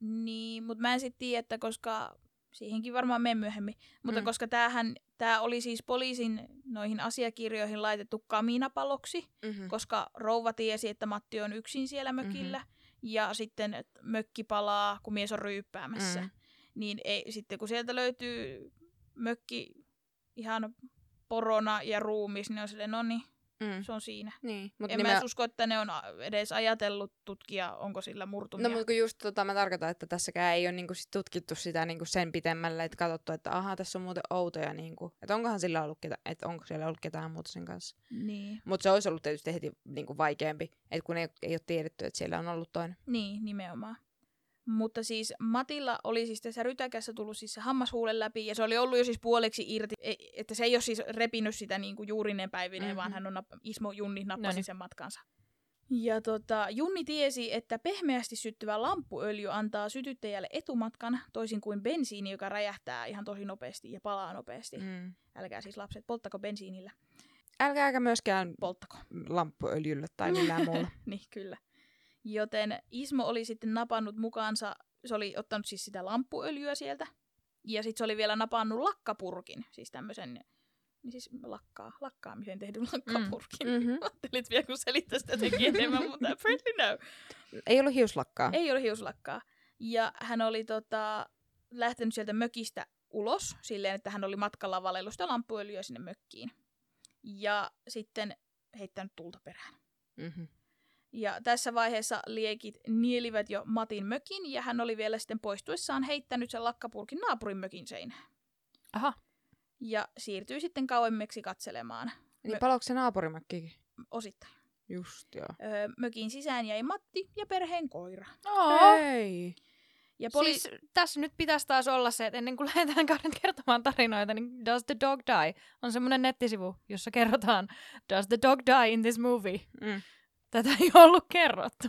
Niin, mutta mä en sitten tiedä, että koska siihenkin varmaan menen myöhemmin, mutta Mm. mm. koska tämähän, tämä oli siis poliisin noihin asiakirjoihin laitettu kaminapaloksi, Mm-hmm. koska rouva tiesi, että Matti on yksin siellä mökillä, mm-hmm. ja sitten että mökki palaa, kun mies on ryyppäämässä. Mm. Mm. Niin ei, sitten kun sieltä löytyy mökki ihan porona ja ruumis, niin on silleen, no niin, Mm. se on siinä. Niin, Mut en nimen... mä edes usko, että ne on edes ajatellut tutkia, onko sillä murtumia. No mutta kun just tota, mä tarkoitan, että tässäkään ei ole niinku sit tutkittu sitä niinku sen pitemmälle, että katsottu, että aha, tässä on muuten outoja, niinku, että onkohan sillä ollut ketä, että onko siellä ollut ketään muuta sen kanssa. Niin, Mutta se olisi ollut tietysti heti niinku vaikeampi, että kun ei, ei ole tiedetty, että siellä on ollut toinen. niin, nimenomaan. Mutta siis Matilla oli siis tässä rytäkässä tullut siis se hammashuulen läpi, ja se oli ollut jo siis puoleksi irti, e- että se ei ole siis repinyt sitä niin kuin juurinen päivineen, mm-hmm. vaan hän on napp- Ismo Junni nappasi Noniin. sen matkansa. Ja tota, Junni tiesi, että pehmeästi syttyvä lamppuöljy antaa sytyttäjälle etumatkan, toisin kuin bensiini, joka räjähtää ihan tosi nopeasti ja palaa nopeasti. Mm. Älkää siis lapset, polttako bensiinillä? Älkääkä myöskään Polttako. lamppuöljyllä tai millään muulla. niin, kyllä. Joten Ismo oli sitten napannut mukaansa, se oli ottanut siis sitä lamppuöljyä sieltä, ja sitten se oli vielä napannut lakkapurkin, siis tämmöisen, niin siis lakkaa, lakkaamiseen tehdyn lakkapurkin. Mm. mm-hmm. Ajattelit vielä, kun selittäisi sitä teki enemmän, mutta apparently no. Ei ollut hiuslakkaa. Ei ole hiuslakkaa. Ja hän oli tota, lähtenyt sieltä mökistä ulos silleen, että hän oli matkalla valellut sitä lamppuöljyä sinne mökkiin. Ja sitten heittänyt tulta perään. Mm-hmm. Ja tässä vaiheessa liekit nielivät jo Matin mökin, ja hän oli vielä sitten poistuessaan heittänyt sen lakkapurkin naapurin mökin seinään. Aha. Ja siirtyi sitten kauemmeksi katselemaan. Niin Mö- paloiko se naapurimäkkikin? osittain. Just joo. Öö, mökin sisään jäi Matti ja perheen koira. Oo. Ei. Ja Poli- siis tässä nyt pitäisi taas olla se, että ennen kuin lähdetään nyt kertomaan tarinoita, niin Does the Dog Die on semmoinen nettisivu, jossa kerrotaan Does the Dog Die in this movie. Mm. Tätä ei ollut kerrottu.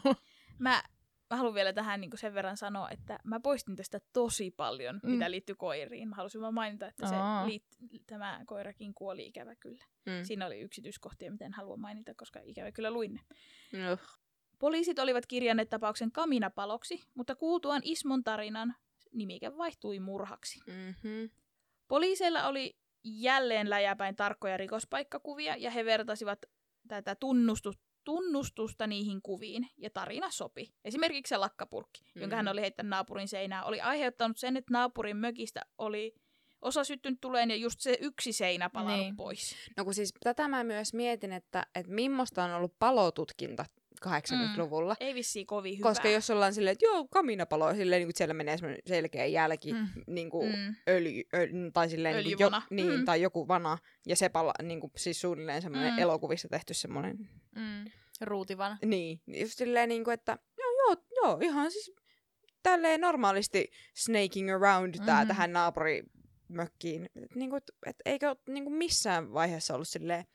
Mä, mä haluan vielä tähän niin sen verran sanoa, että mä poistin tästä tosi paljon, Mm. mitä liittyy koiriin. Mä halusin vaan mainita, että se Aa. liit, tämä koirakin kuoli ikävä kyllä. Mm. Siinä oli yksityiskohtia, mitä en halua mainita, koska ikävä kyllä luin ne. No. Poliisit olivat kirjanneet tapauksen kaminapaloksi, mutta kuultuaan Ismon tarinan nimike vaihtui murhaksi. Mm-hmm. Poliiseilla oli jälleen läjäpäin tarkkoja rikospaikkakuvia ja he vertasivat tätä tunnustu, tunnustusta niihin kuviin ja tarina sopi. Esimerkiksi se lakkapurkki, mm. jonka hän Mhm. oli heittänyt naapurin seinään, oli aiheuttanut sen, että naapurin mökistä oli osa syttynyt tuleen ja just se yksi seinä palannut Niin. pois. No kun siis tätä mä myös mietin, että, että millaista on ollut palotutkinta 80-luvulla. Ei vissiin kovin hyvä. Koska jos ollaan silleen, että joo, kaminapalo, silleen, niin kuin siellä menee selkeä jälki, Mm. mm. niin kuin Mm. öljy, öljy, tai silleen, niin, kuin jo, niin Mm. tai joku vana, ja se pala, niin kuin, siis suunnilleen semmoinen Mm. mm. elokuvissa tehty semmoinen, Mm. Ruutivana. niin, just silleen, niin kuin, että joo, joo, joo, ihan siis tälleen normaalisti snaking around tää Mhm. tähän naapurimökkiin. Niin kuin, et, et, eikö niin kuin missään vaiheessa ollut silleen, että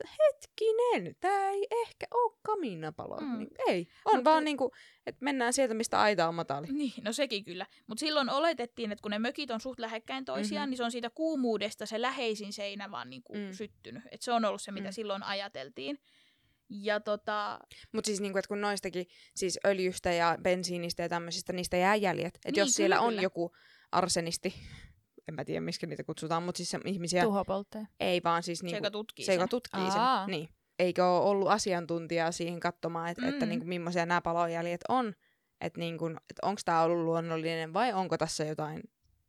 hetkinen, tää ei ehkä ole kaminapalo. Mm. Niin, ei, on Mutta- vaan niin kuin, että mennään sieltä, mistä aita on matali. Niin, no sekin kyllä. Mutta silloin oletettiin, että kun ne mökit on suht lähekkäin toisiaan, Mhm. mm-hmm. niin se on siitä kuumuudesta se läheisin seinä vaan niinku mm. Mm. syttynyt. Et se on ollut se, mitä Mm. silloin ajateltiin. Ja tota, Mutta siis niinku, että kun noistakin, siis öljystä ja bensiinistä ja tämmöisistä, niistä jää jäljet. Että Niin, jos siellä kyllä, on kyllä. joku arsenisti, en mä tiedä, miskä niitä kutsutaan, mutta siis se ihmisiä, Tuhopoltteja. ei vaan siis se, niinku, joka tutkii se, joka sen. tutkii Aa. sen. Niin. Eikö ole ollut asiantuntijaa siihen katsomaan, että, mm. että niinku, millaisia nämä palojäljet on. Että niinku, et onko tämä ollut luonnollinen vai onko tässä jotain.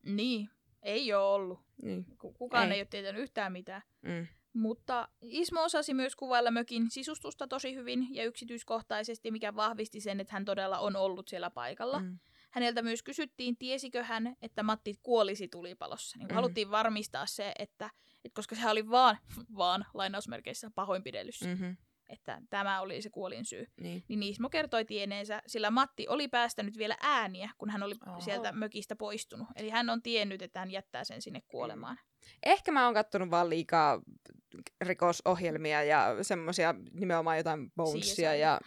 Niin, ei ole ollut. Niin. Ku- Kukaan ei, Ei. ei ole tietänyt yhtään mitään. Mm. Mutta Ismo osasi myös kuvailla mökin sisustusta tosi hyvin ja yksityiskohtaisesti, mikä vahvisti sen, että hän todella on ollut siellä paikalla. Mm. Häneltä myös kysyttiin, tiesikö hän, että Matti kuolisi tulipalossa. Niin Mm. Haluttiin varmistaa se, että, että koska se oli vaan, vaan lainausmerkeissä pahoinpidelyssä, mm. Mm-hmm. että tämä oli se kuolin syy. Niin. Niin Ismo kertoi tieneensä, sillä Matti oli päästänyt vielä ääniä, kun hän oli Oho. sieltä mökistä poistunut. Eli hän on tiennyt, että hän jättää sen sinne kuolemaan. Ehkä mä oon kattonut vaan liikaa rikosohjelmia ja semmosia nimenomaan jotain Bonesia ja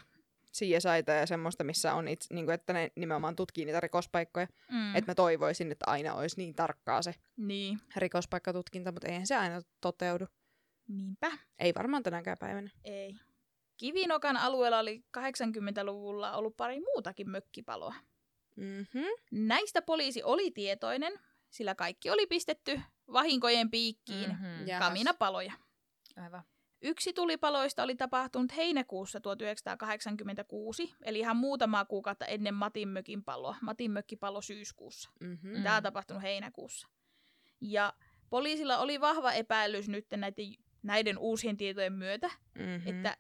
CSIta ja semmoista, missä on itse, niin kuin, että ne nimenomaan tutkii niitä rikospaikkoja. Mm. Että mä toivoisin, että aina olisi niin tarkkaa se Niin, rikospaikkatutkinta, mutta eihän se aina toteudu. niinpä. Ei varmaan tänäkään päivänä. Ei. Kivinokan alueella oli 80-luvulla ollut pari muutakin mökkipaloa. Mm-hmm. Näistä poliisi oli tietoinen, sillä kaikki oli pistetty vahinkojen piikkiin mm-hmm. Mm-hmm. kaminapaloja. Aivan. Yksi tulipaloista oli tapahtunut heinäkuussa 1986, eli ihan muutamaa kuukautta ennen Matin mökin paloa. Matin mökki palo syyskuussa. Mm-hmm. Mm. Tämä on tapahtunut heinäkuussa. Ja poliisilla oli vahva epäilys nyt näiden, näiden uusien tietojen myötä, Mm-hmm. mm. että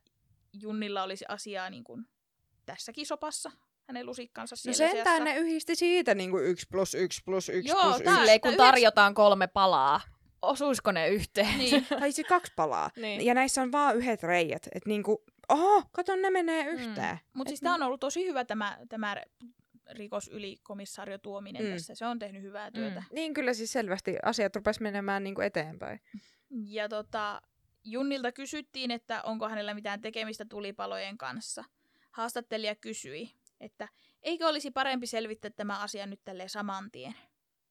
Junnilla olisi asiaa niin kuin tässäkin sopassa, hänen lusikkansa No siellä sentään seassa. ne yhdisti siitä niin kuin yksi plus yksi plus yksi Joo, plus yksi. Silleen, kun yhdeks- tarjotaan kolme palaa, osuisiko ne yhteen? Niin. Tai se kaksi palaa. Niin. Ja näissä on vaan yhdet reijät. Että niinku, oho, kato ne menee yhteen. Mutta Et siis tämä on ollut tosi hyvä tämä, tämä rikosylikomissaario Tuominen Mm. tässä. Se on tehnyt hyvää työtä. Mm. Niin kyllä siis selvästi asiat rupes menemään niinku eteenpäin. Ja tota, Junnilta kysyttiin, että onko hänellä mitään tekemistä tulipalojen kanssa. Haastattelija kysyi, että eikö olisi parempi selvittää tämä asia nyt tälleen saman tien.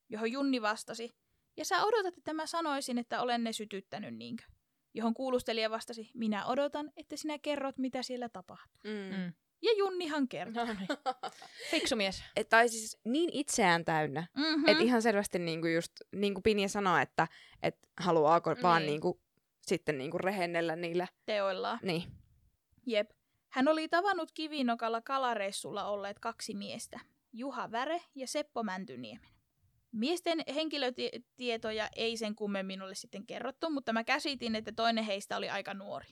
Johon Junni vastasi, ja sä odotat, että mä sanoisin, että olen ne sytyttänyt niinkö? Johon kuulustelija vastasi, minä odotan, että sinä kerrot, mitä siellä tapahtuu. Mm. Mm. Ja Junnihan kertoi. No niin. Fiksu mies. Et, tai siis niin itseään täynnä. Mm-hmm. Mm. Että ihan selvästi niinku just, niin kuin Pinja sanoi, että et haluaako niin. vaan Niin. niinku, sitten niinku rehennellä niillä. Teoillaan. Niin. Jep. Hän oli tavannut Kivinokalla kalareissulla olleet kaksi miestä, Juha Väre ja Seppo Mäntyniemen. Miesten henkilötietoja ei sen kummemmin ole sitten kerrottu, mutta mä käsitin, että toinen heistä oli aika nuori.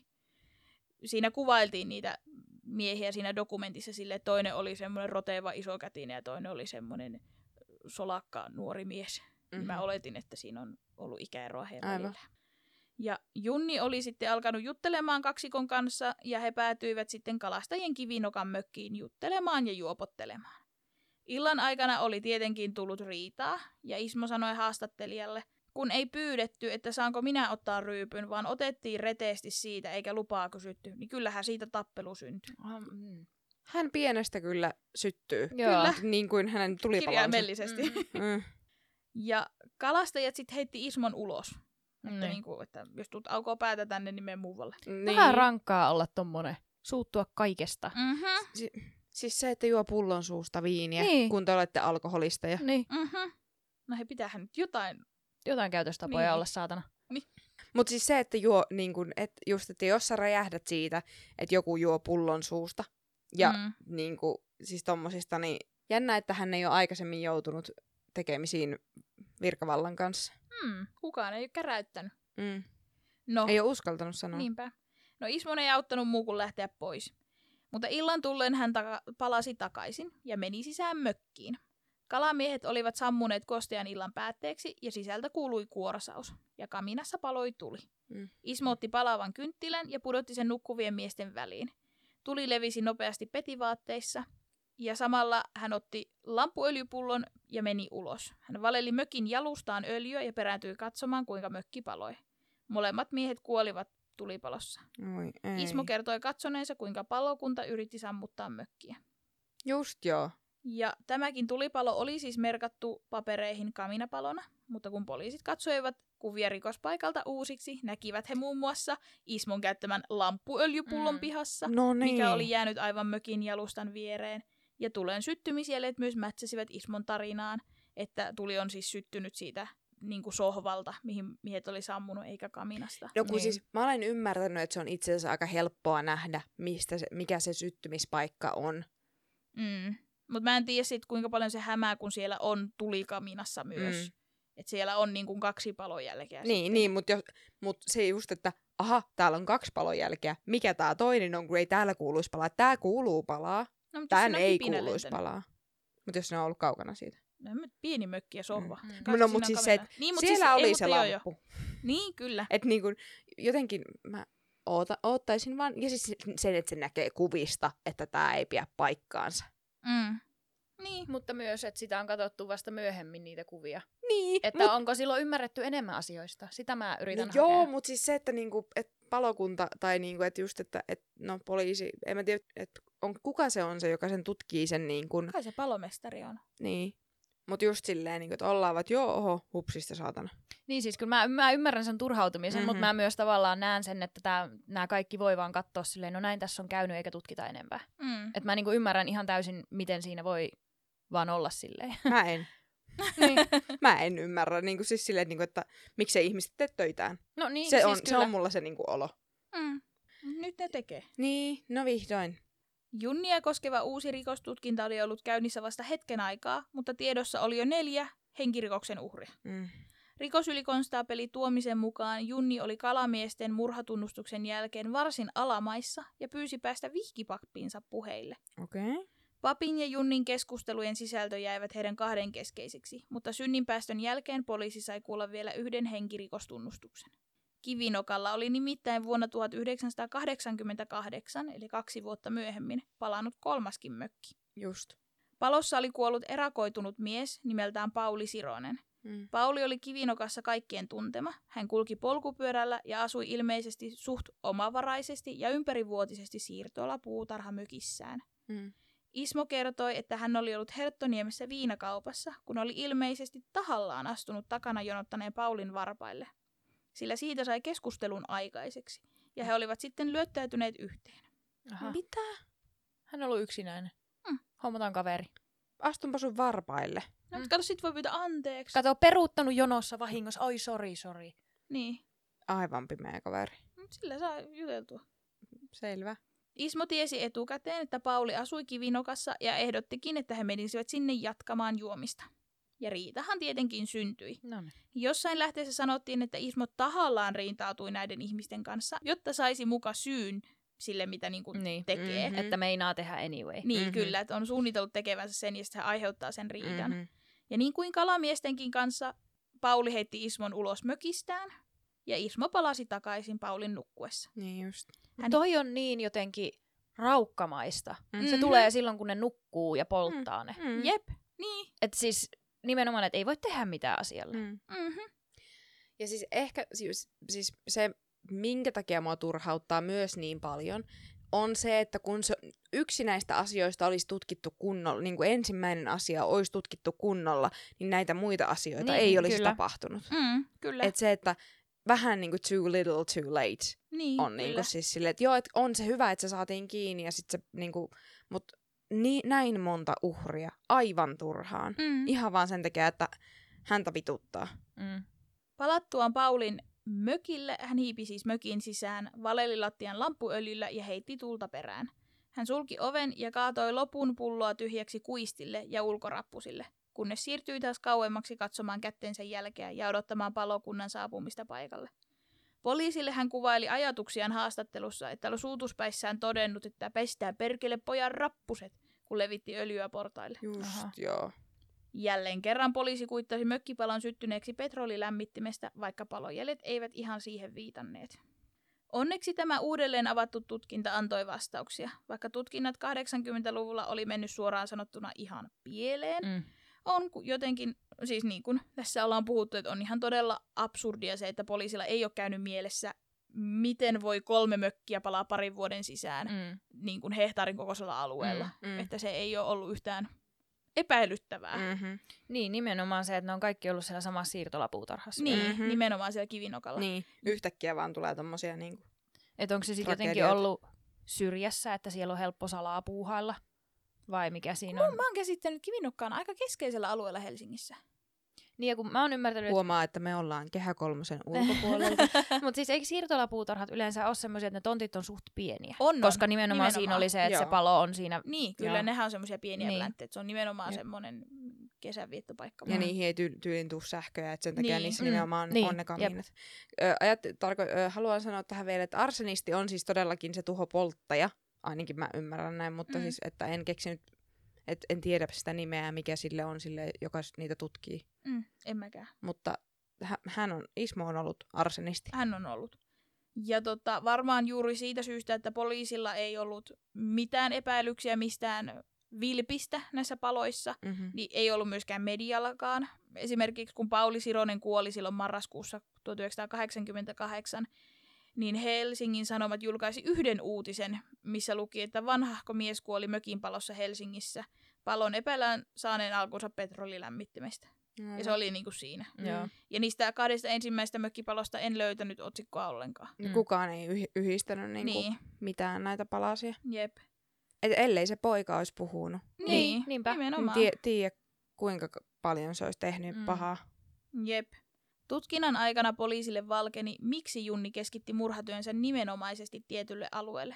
Siinä kuvailtiin niitä miehiä siinä dokumentissa sille, että toinen oli semmoinen roteva isokätinen ja toinen oli semmoinen solakka nuori mies. Mm-hmm. Mä oletin, että siinä on ollut ikäeroa heidän Aivan. välillä. Ja Junni oli sitten alkanut juttelemaan kaksikon kanssa ja he päätyivät sitten kalastajien kivinokan mökkiin juttelemaan ja juopottelemaan. Illan aikana oli tietenkin tullut riitaa ja Ismo sanoi haastattelijalle, kun ei pyydetty, että saanko minä ottaa ryypyn, vaan otettiin reteesti siitä eikä lupaa kysytty, niin kyllähän siitä tappelu syntyi. Mm. Hän pienestä kyllä syttyy. Joo. Kyllä. Niin kuin hänen tulipalonsa. Kirjaimellisesti. Mm. Mm. Ja kalastajat sitten heitti Ismon ulos. Että, Niin. niinku, että jos tulet aukoo päätä tänne, niin mene muualle. Niin. Vähän rankkaa olla tommonen. Suuttua kaikesta. Mm-hmm. Si- siis se, että juo pullon suusta viiniä, Niin. kun te olette alkoholisteja. Niin, Mm-hmm. No he pitäähän nyt jotain. jotain käytöstapoja Niin. olla saatana. Mutta siis se, että juo, niin kun, et just, että jos sä räjähdät siitä, että joku juo pullon suusta, ja mm. Mm. niin kun, siis tommosista, niin jännä, että hän ei ole aikaisemmin joutunut tekemisiin virkavallan kanssa. Hmm. Kukaan ei ole käräyttänyt. Mm. No, Ei ole uskaltanut sanoa. niinpä. No Ismon ei auttanut muu kuin lähteä pois. Mutta illan tullen hän taka- palasi takaisin ja meni sisään mökkiin. Kalamiehet olivat sammuneet kostean illan päätteeksi ja sisältä kuului kuorosaus. Ja kaminassa paloi tuli. Mm. Ismo otti palavan kynttilän ja pudotti sen nukkuvien miesten väliin. Tuli levisi nopeasti petivaatteissa ja samalla hän otti lampuöljypullon ja meni ulos. Hän valeli mökin jalustaan öljyä ja perääntyi katsomaan, kuinka mökki paloi. Molemmat miehet kuolivat tulipalossa. Oi, ei. Ismo kertoi katsoneensa, kuinka palokunta yritti sammuttaa mökkiä. Just joo. Ja tämäkin tulipalo oli siis merkattu papereihin kaminapalona, mutta kun poliisit katsoivat kuvia rikospaikalta uusiksi, näkivät he muun muassa Ismon käyttämän lamppuöljypullon Mm. pihassa, No niin. mikä oli jäänyt aivan mökin jalustan viereen. Ja tulen syttymisjäljet myös mätsäsivät Ismon tarinaan, että tuli on siis syttynyt siitä niin kuin sohvalta, mihin miehet oli sammunut, eikä kaminasta. No kun Niin. siis mä olen ymmärtänyt, että se on itse asiassa aika helppoa nähdä, mistä se, mikä se syttymispaikka on. Mm. Mutta mä en tiedä sit, kuinka paljon se hämää, kun siellä on tulikaminassa myös. Mm. Että siellä on niin kuin kaksi palojälkeä. Niin, sitten. niin mutta mut se just, että aha, täällä on kaksi palojälkeä. Mikä tää toinen on, kun ei täällä kuuluisi palaa. Tää kuuluu palaa. no, Tän ei kuuluisi palaa. Mutta jos ne on ollut kaukana siitä. No, mutta pieni mökki ja sohva. Mm. Kaikki No, siinä mut on siis se, kavereita. niin, mut Siellä siis, oli ei, se mutta joo, joo. lamppu. Niin, kyllä. Että niin kuin, jotenkin mä oota, oottaisin vaan, ja siis sen, että se näkee kuvista, että tää ei pidä paikkaansa. Mm. Niin. Mutta myös, että sitä on katsottu vasta myöhemmin niitä kuvia. Niin, Että onko silloin ymmärretty enemmän asioista? Sitä mä yritän no hakea. joo, mutta siis se, että niinku, et palokunta tai niinku, että just, että et, no poliisi, en mä tiedä, että on, kuka se on se, joka sen tutkii sen niin kuin, Kai se palomestari on. niin. Mutta just silleen, niin kuin, että ollaan, että joo, oho, hupsista saatana. Niin siis kyllä mä, mä ymmärrän sen turhautumisen, mm-hmm. Mhm. mutta mä myös tavallaan näen sen, että nämä kaikki voi vaan katsoa silleen, no näin tässä on käynyt eikä tutkita enempää. Mm. Että mä niinku ymmärrän ihan täysin, miten siinä voi vaan olla silleen. Mä en. niin. Mä en ymmärrä, niin kuin, siis silleen, niin kuin, että miksei ihmiset tee töitään. No niin, se, siis on, kyllä. se on mulla se niin kuin, olo. Mm. Nyt ne tekee. Niin, no vihdoin. Junnia koskeva uusi rikostutkinta oli ollut käynnissä vasta hetken aikaa, mutta tiedossa oli jo neljä henkirikoksen uhria. Mm. Rikosylikonstaapeli Tuomisen mukaan Junni oli kalamiesten murhatunnustuksen jälkeen varsin alamaissa ja pyysi päästä vihkipappiinsa puheille. Okei. Okay. Papin ja Junnin keskustelujen sisältö jäivät heidän kahden keskeiseksi, mutta synninpäästön jälkeen poliisi sai kuulla vielä yhden henkirikostunnustuksen. Kivinokalla oli nimittäin vuonna 1988, eli kaksi vuotta myöhemmin, palannut kolmaskin mökki. Just. Palossa oli kuollut erakoitunut mies nimeltään Pauli Sironen. Mm. Pauli oli kivinokassa kaikkien tuntema. Hän kulki polkupyörällä ja asui ilmeisesti suht omavaraisesti ja ympärivuotisesti siirtoilla puutarhamökissään. Mm. Ismo kertoi, että hän oli ollut Herttoniemessä viinakaupassa, kun oli ilmeisesti tahallaan astunut takana jonottaneen Paulin varpaille. Sillä siitä sai keskustelun aikaiseksi, ja he olivat sitten lyöttäytyneet yhteen. Aha. Mitä? Hän on ollut yksinäinen. Mm. Hommataan kaveri. Astunpa sun varpaille. No, Mm. mm. kato, sit voi pyytää anteeksi. Kato, peruuttanut jonossa vahingossa. Oi, sori, sori. Niin, Aivan pimeä kaveri. Mut sillä saa juteltua. Selvä. Ismo tiesi etukäteen, että Pauli asui kivinokassa ja ehdottikin, että he menisivät sinne jatkamaan juomista. Ja riitahan tietenkin syntyi. No niin. Jossain lähteessä sanottiin, että Ismo tahallaan riitautui näiden ihmisten kanssa, jotta saisi muka syyn sille, mitä niin kuin Niin. tekee. Mhm. Mm. Että meinaa tehdä anyway. Niin, Mhm. mm-hmm. kyllä, että on suunnitellut tekevänsä sen ja sitten hän aiheuttaa sen riidan. Mm-hmm. Mhm. Ja niin kuin kalamiestenkin kanssa, Pauli heitti Ismon ulos mökistään. ja Ismo palasi takaisin Paulin nukkuessa. Niin just. Hän- Toi on niin jotenkin raukkamaista. Mm. Se Mhm. tulee silloin, kun ne nukkuu ja polttaa ne. Mm. Jep, niin. Et siis nimenomaan, että ei voi tehdä mitään asialle. Mm. Mm-hmm. Ja siis ehkä siis, siis se, minkä takia mua turhauttaa myös niin paljon, on se, että kun se, yksi näistä asioista olisi tutkittu kunnolla, niin kuin ensimmäinen asia olisi tutkittu kunnolla, niin näitä muita asioita Niin, ei olisi kyllä. tapahtunut. Mm, kyllä. Et se, että vähän niin kuin too little too late niin, on niin kuin siis silleen, että joo, että on se hyvä, että se saatiin kiinni ja sitten se niin kuin, mut ni, näin monta uhria aivan turhaan. Mm. Ihan vaan sen takia, että häntä vituttaa. Mm. Palattuaan Paulin mökille, hän hiipi siis mökin sisään valelilattian lamppuöljyllä ja heitti tulta perään. Hän sulki oven ja kaatoi lopun pulloa tyhjäksi kuistille ja ulkorappusille, kunnes siirtyi taas kauemmaksi katsomaan kättensä jälkeä ja odottamaan palokunnan saapumista paikalle. Poliisille hän kuvaili ajatuksiaan haastattelussa, että oli suutuspäissään todennut, että pestää perkele pojan rappuset, kun levitti öljyä portaille. Just, Aha. joo. Jälleen kerran poliisi kuittasi mökkipalon syttyneeksi petrolilämmittimestä, vaikka palojäljet eivät ihan siihen viitanneet. Onneksi tämä uudelleen avattu tutkinta antoi vastauksia. Vaikka tutkinnat 80-luvulla oli mennyt suoraan sanottuna ihan pieleen, Mm. on ku- jotenkin, siis niin kuin tässä ollaan puhuttu, että on ihan todella absurdia se, että poliisilla ei ole käynyt mielessä, miten voi kolme mökkiä palaa parin vuoden sisään Mm. niin kuin hehtaarin kokoisella alueella. Mm, mm. Että se ei ole ollut yhtään epäilyttävää. Mm-hmm. Niin, nimenomaan se, että ne on kaikki ollut siellä samassa siirtolapuutarhassa. Niin, Mhm. mm-hmm. nimenomaan siellä kivinokalla. Niin, yhtäkkiä vaan tulee tommosia niinku... Että onko se sitten jotenkin ollut syrjässä, että siellä on helppo salaa puuhailla? Vai mikä siinä Mä, on? mä oon käsittänyt kivinokka on aika keskeisellä alueella Helsingissä. Niin, ja kun mä oon ymmärtänyt, että Huomaa, että me ollaan kehä kolmosen ulkopuolelta. Mutta siis eikö siirtolapuutarhat yleensä ole semmoisia, että ne tontit on suht pieniä? On, on. Koska nimenomaan, nimenomaan. siinä oli se, että se Joo. palo on siinä... Niin, kyllä Joo. nehän on semmoisia pieniä Niin. niin. Se on nimenomaan Jep. semmoinen kesänviettopaikka. ja niihin ei tyy- tyyliin tuu sähköä, että sen takia Niin. niissä Mm, nimenomaan niin, on ne kamiinat. Ö, ajat, tarko- ö, haluan sanoa tähän vielä, että arsenisti on siis todellakin se tuhopolttaja. Ainakin mä ymmärrän näin, mutta Mm. siis, että en keksinyt, että en tiedä sitä nimeä, mikä sille on sille, joka niitä tutkii. Mm, en mäkään. Mutta hä- hän on, Ismo on ollut arsenisti. Hän on ollut. Ja tota, varmaan juuri siitä syystä, että poliisilla ei ollut mitään epäilyksiä mistään vilpistä näissä paloissa, Mm-hmm. niin ei ollut myöskään mediallakaan. Esimerkiksi kun Pauli Sironen kuoli silloin marraskuussa 1988, niin Helsingin Sanomat julkaisi yhden uutisen, missä luki, että vanhahko mies kuoli mökinpalossa Helsingissä. Palon epäillään saaneen alkunsa petrolilämmittimestä. Ja se oli niinku siinä. Mm. Ja niistä kahdesta ensimmäistä mökkipalosta en löytänyt otsikkoa ollenkaan. Mm. Kukaan ei yh- yhdistänyt niinku Niin, mitään näitä palasia. jep. Et ellei se poika olisi puhunut. Niin, niinpä. En nimenomaan. tie- tiedä, kuinka paljon se olisi tehnyt Mm. mm. pahaa. Jep. Tutkinnan aikana poliisille valkeni, miksi Junni keskitti murhatyönsä nimenomaisesti tietylle alueelle.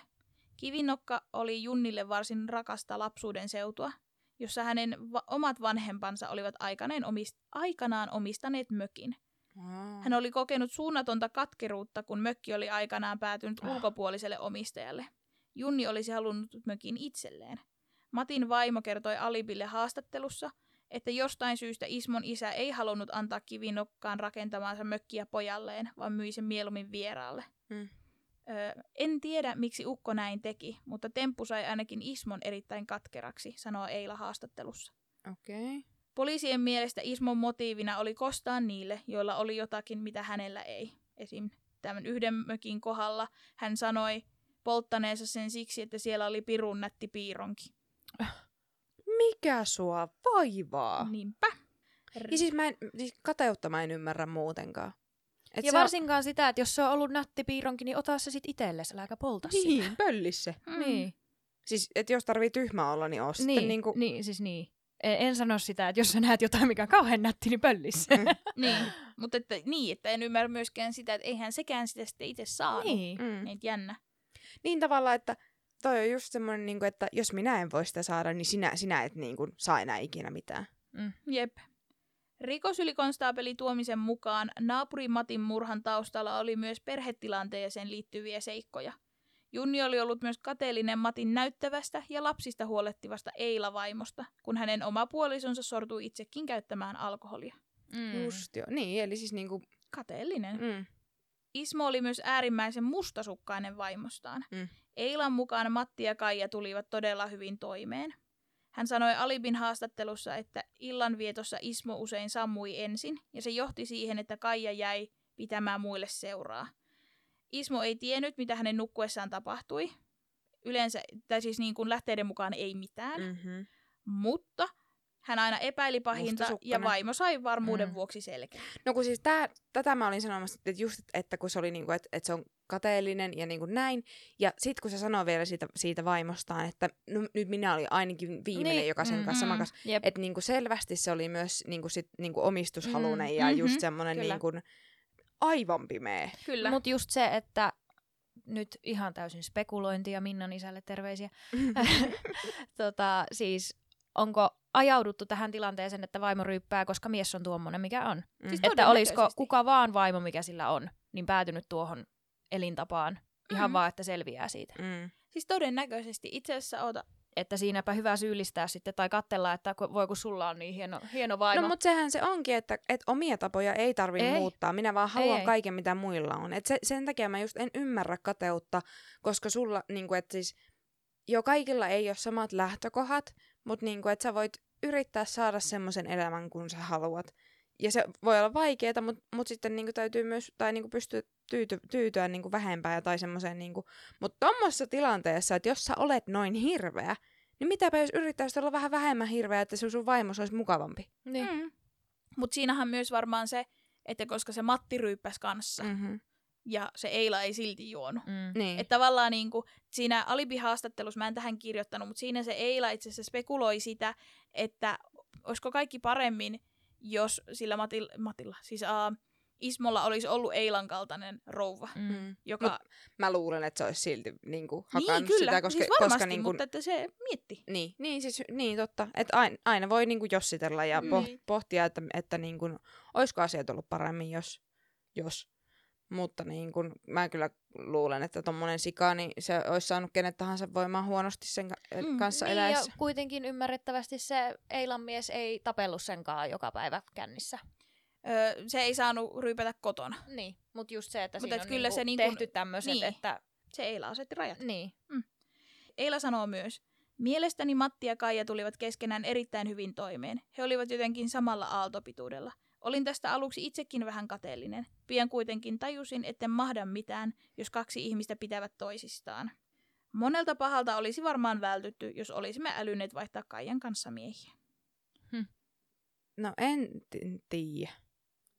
Kivinokka oli Junnille varsin rakasta lapsuuden seutua, jossa hänen va- omat vanhempansa olivat aikanaan, omist- aikanaan omistaneet mökin. Hän oli kokenut suunnatonta katkeruutta, kun mökki oli aikanaan päätynyt Ah. ulkopuoliselle omistajalle. Junni olisi halunnut mökin itselleen. Matin vaimo kertoi Alibille haastattelussa, että jostain syystä Ismon isä ei halunnut antaa kivinokkaan rakentamaansa mökkiä pojalleen, vaan myi sen mieluummin vieraalle. Mm. Öö, en tiedä, miksi Ukko näin teki, mutta temppu sai ainakin Ismon erittäin katkeraksi, sanoo Eila haastattelussa. Okei. Okay. Poliisien mielestä Ismon motiivina oli kostaa niille, joilla oli jotakin, mitä hänellä ei. Esim. tämän yhden mökin kohdalla hän sanoi polttaneensa sen siksi, että siellä oli pirun nätti piironki. Mikä sua vaivaa? Niinpä. Ja siis, mä en, siis kateutta mä en ymmärrä muutenkaan. Et ja se on- varsinkaan sitä, että jos se on ollut nätti piironki, niin ota se sit itsellesi, äläkä polta sitä. Niin, pöllis se. Mm. Niin. Siis, että jos tarvii tyhmä olla, niin oo sitten Niin, niinku... niin, siis niin. En, en sano sitä, että jos sä näet jotain, mikä on kauhean nätti, niin pöllis. Mm. Niin, mutta että, niin, että en ymmärrä myöskään sitä, että eihän sekään sitä sitten itse saanut. niin. Mm. Niin, jännä. Niin tavallaan, että toi on just semmoinen, niinku, että jos minä en voi sitä saada, niin sinä, sinä et niinku, saa enää ikinä mitään. Mm. Jep. Rikosylikonstaapeli Tuomisen mukaan naapuri Matin murhan taustalla oli myös perhetilanteeseen liittyviä seikkoja. Junni oli ollut myös kateellinen Matin näyttävästä ja lapsista huolehtivasta Eila-vaimosta, kun hänen oma puolisonsa sortui itsekin käyttämään alkoholia. Mm. Just joo. Niin, eli siis niinku... Kateellinen. Mm. Ismo oli myös äärimmäisen mustasukkainen vaimostaan. Mm. Eilan mukaan Matti ja Kaija tulivat todella hyvin toimeen. Hän sanoi Alibin haastattelussa, että illanvietossa Ismo usein sammui ensin, ja se johti siihen, että Kaija jäi pitämään muille seuraa. Ismo ei tiennyt, mitä hänen nukkuessaan tapahtui. Yleensä, tai siis niin kuin lähteiden mukaan ei mitään, mm. Mm-hmm. mutta hän aina epäili pahinta ja vaimo sai varmuuden Mm. vuoksi selkeä. No kun siis tää, tätä mä olin sanomassa, että just, että kun se oli niinku, että, että se on kateellinen ja niinku näin. Ja sit kun se sanoo vielä siitä, siitä vaimostaan, että no, nyt minä olin ainakin viimeinen, Niin, joka sen mm, kanssa makas. Jep. Että niinku selvästi se oli myös niinku sit, niinku omistushalunen Mm, ja mhm, just semmoinen niinku aivan pimeä. Kyllä. Mutta just se, että nyt ihan täysin spekulointia Minnan isälle terveisiä. tota, siis onko ajauduttu tähän tilanteeseen, että vaimo ryyppää, koska mies on tuommoinen, mikä on? Mm. Siis Että olisiko kuka vaan vaimo, mikä sillä on, niin päätynyt tuohon elintapaan ihan Mm. vaan, että selviää siitä. Mm. Siis todennäköisesti. Itse asiassa oota. Että siinäpä hyvä syyllistää sitten tai katsella, että voi kun sulla on niin hieno, hieno vaimo. No mutta sehän se onkin, että, että omia tapoja ei tarvi Ei. muuttaa. Minä vaan haluan ei. kaiken, mitä muilla on. Et se, sen takia mä just en ymmärrä kateutta, koska sulla, niinku, että siis, jo kaikilla ei ole samat lähtökohdat, mutta niinku, että sä voit yrittää saada semmoisen elämän, kun sä haluat. Ja se voi olla vaikeaa, mutta mut sitten niinku täytyy myös, tai niinku pystyä tyyty, tyytyä niinku vähempään tai semmoiseen, niinku, mutta tommosessa tilanteessa, että jos sä olet noin hirveä, niin mitäpä jos yrittäisit olla vähän vähemmän hirveä, että se sun vaimos olisi mukavampi. niin. Mm. Mutta siinähän myös varmaan se, että koska se Matti ryyppäsi kanssa mm. Mm-hmm. Ja se Eila ei silti juonut. Mm. Niin. Että tavallaan niin kuin, siinä Alibi-haastattelussa, mä en tähän kirjoittanut, mutta siinä se Eila itse asiassa spekuloi sitä, että olisiko kaikki paremmin, jos sillä Matil, Matilla, siis uh, Ismolla olisi ollut Eilan kaltainen rouva, Mm. Mm. joka... Mut mä luulen, että se olisi silti niinku, niin, hakannut kyllä, sitä, koska, siis varmasti, koska niinku, mutta että se mietti. niin, niin, siis, niin, totta. Että aina, aina voi niinku jossitella ja Niin. pohtia, että, että niinku, olisiko asiat ollut paremmin, jos, jos. Mutta niin kun, mä kyllä luulen, että tommonen sika, niin se olisi saanut kenet tahansa voimaan huonosti sen ka- Mm, kanssa Niin, eläessä. ja kuitenkin ymmärrettävästi se Eilan mies ei tapellut senkaan joka päivä kännissä. Öö, se ei saanut ryypätä kotona. Niin, mutta just se, että Mut siinä et on kyllä niinku se niinku- tehty tämmöiset, niin. että Se Eila asetti rajat. niin. Eila sanoo myös, Mielestäni Matti ja Kaija tulivat keskenään erittäin hyvin toimeen. He olivat jotenkin samalla aaltopituudella. Olin tästä aluksi itsekin vähän kateellinen. Pian kuitenkin tajusin, etten mahda mitään, jos kaksi ihmistä pitävät toisistaan. Monelta pahalta olisi varmaan vältytty, jos olisimme älyneet vaihtaa Kaijan kanssa miehiä. No en t- tiedä.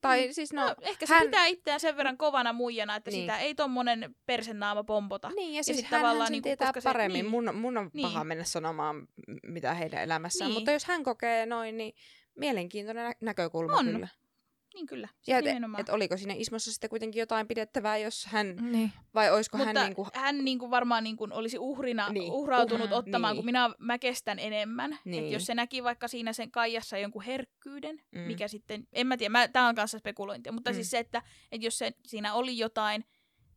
Tai Mm. siis No, no, ehkä se hän- pitää itseään sen verran kovana muijana, että Niin. sitä ei tommonen persennaama pompota. Niin, ja Ja siis sit hän, tavallaan hän niinku, tietää koska se- paremmin. niin. Mun, mun on Niin. paha mennä sanomaan, mitä heidän elämässään. Niin. Mutta jos hän kokee noin, niin mielenkiintoinen nä- näkökulma On. kyllä. Niin kyllä, siis Ja et, nimenomaan. et oliko siinä Ismossa sitten kuitenkin jotain pidettävää, jos hän, Niin. vai olisiko Mutta hän niinku, hän niinku varmaan niinku olisi uhrina Niin. niin. uhrautunut Uhm, ottamaan, niin. kun minä mä kestän enemmän. Niin. Niin. Et jos se näki vaikka siinä sen Kaijassa jonkun herkkyyden, Mm. mikä sitten, en mä tiedä, mä, tää on kanssa spekulointia, mutta Mm. siis se, että, että jos se, siinä oli jotain,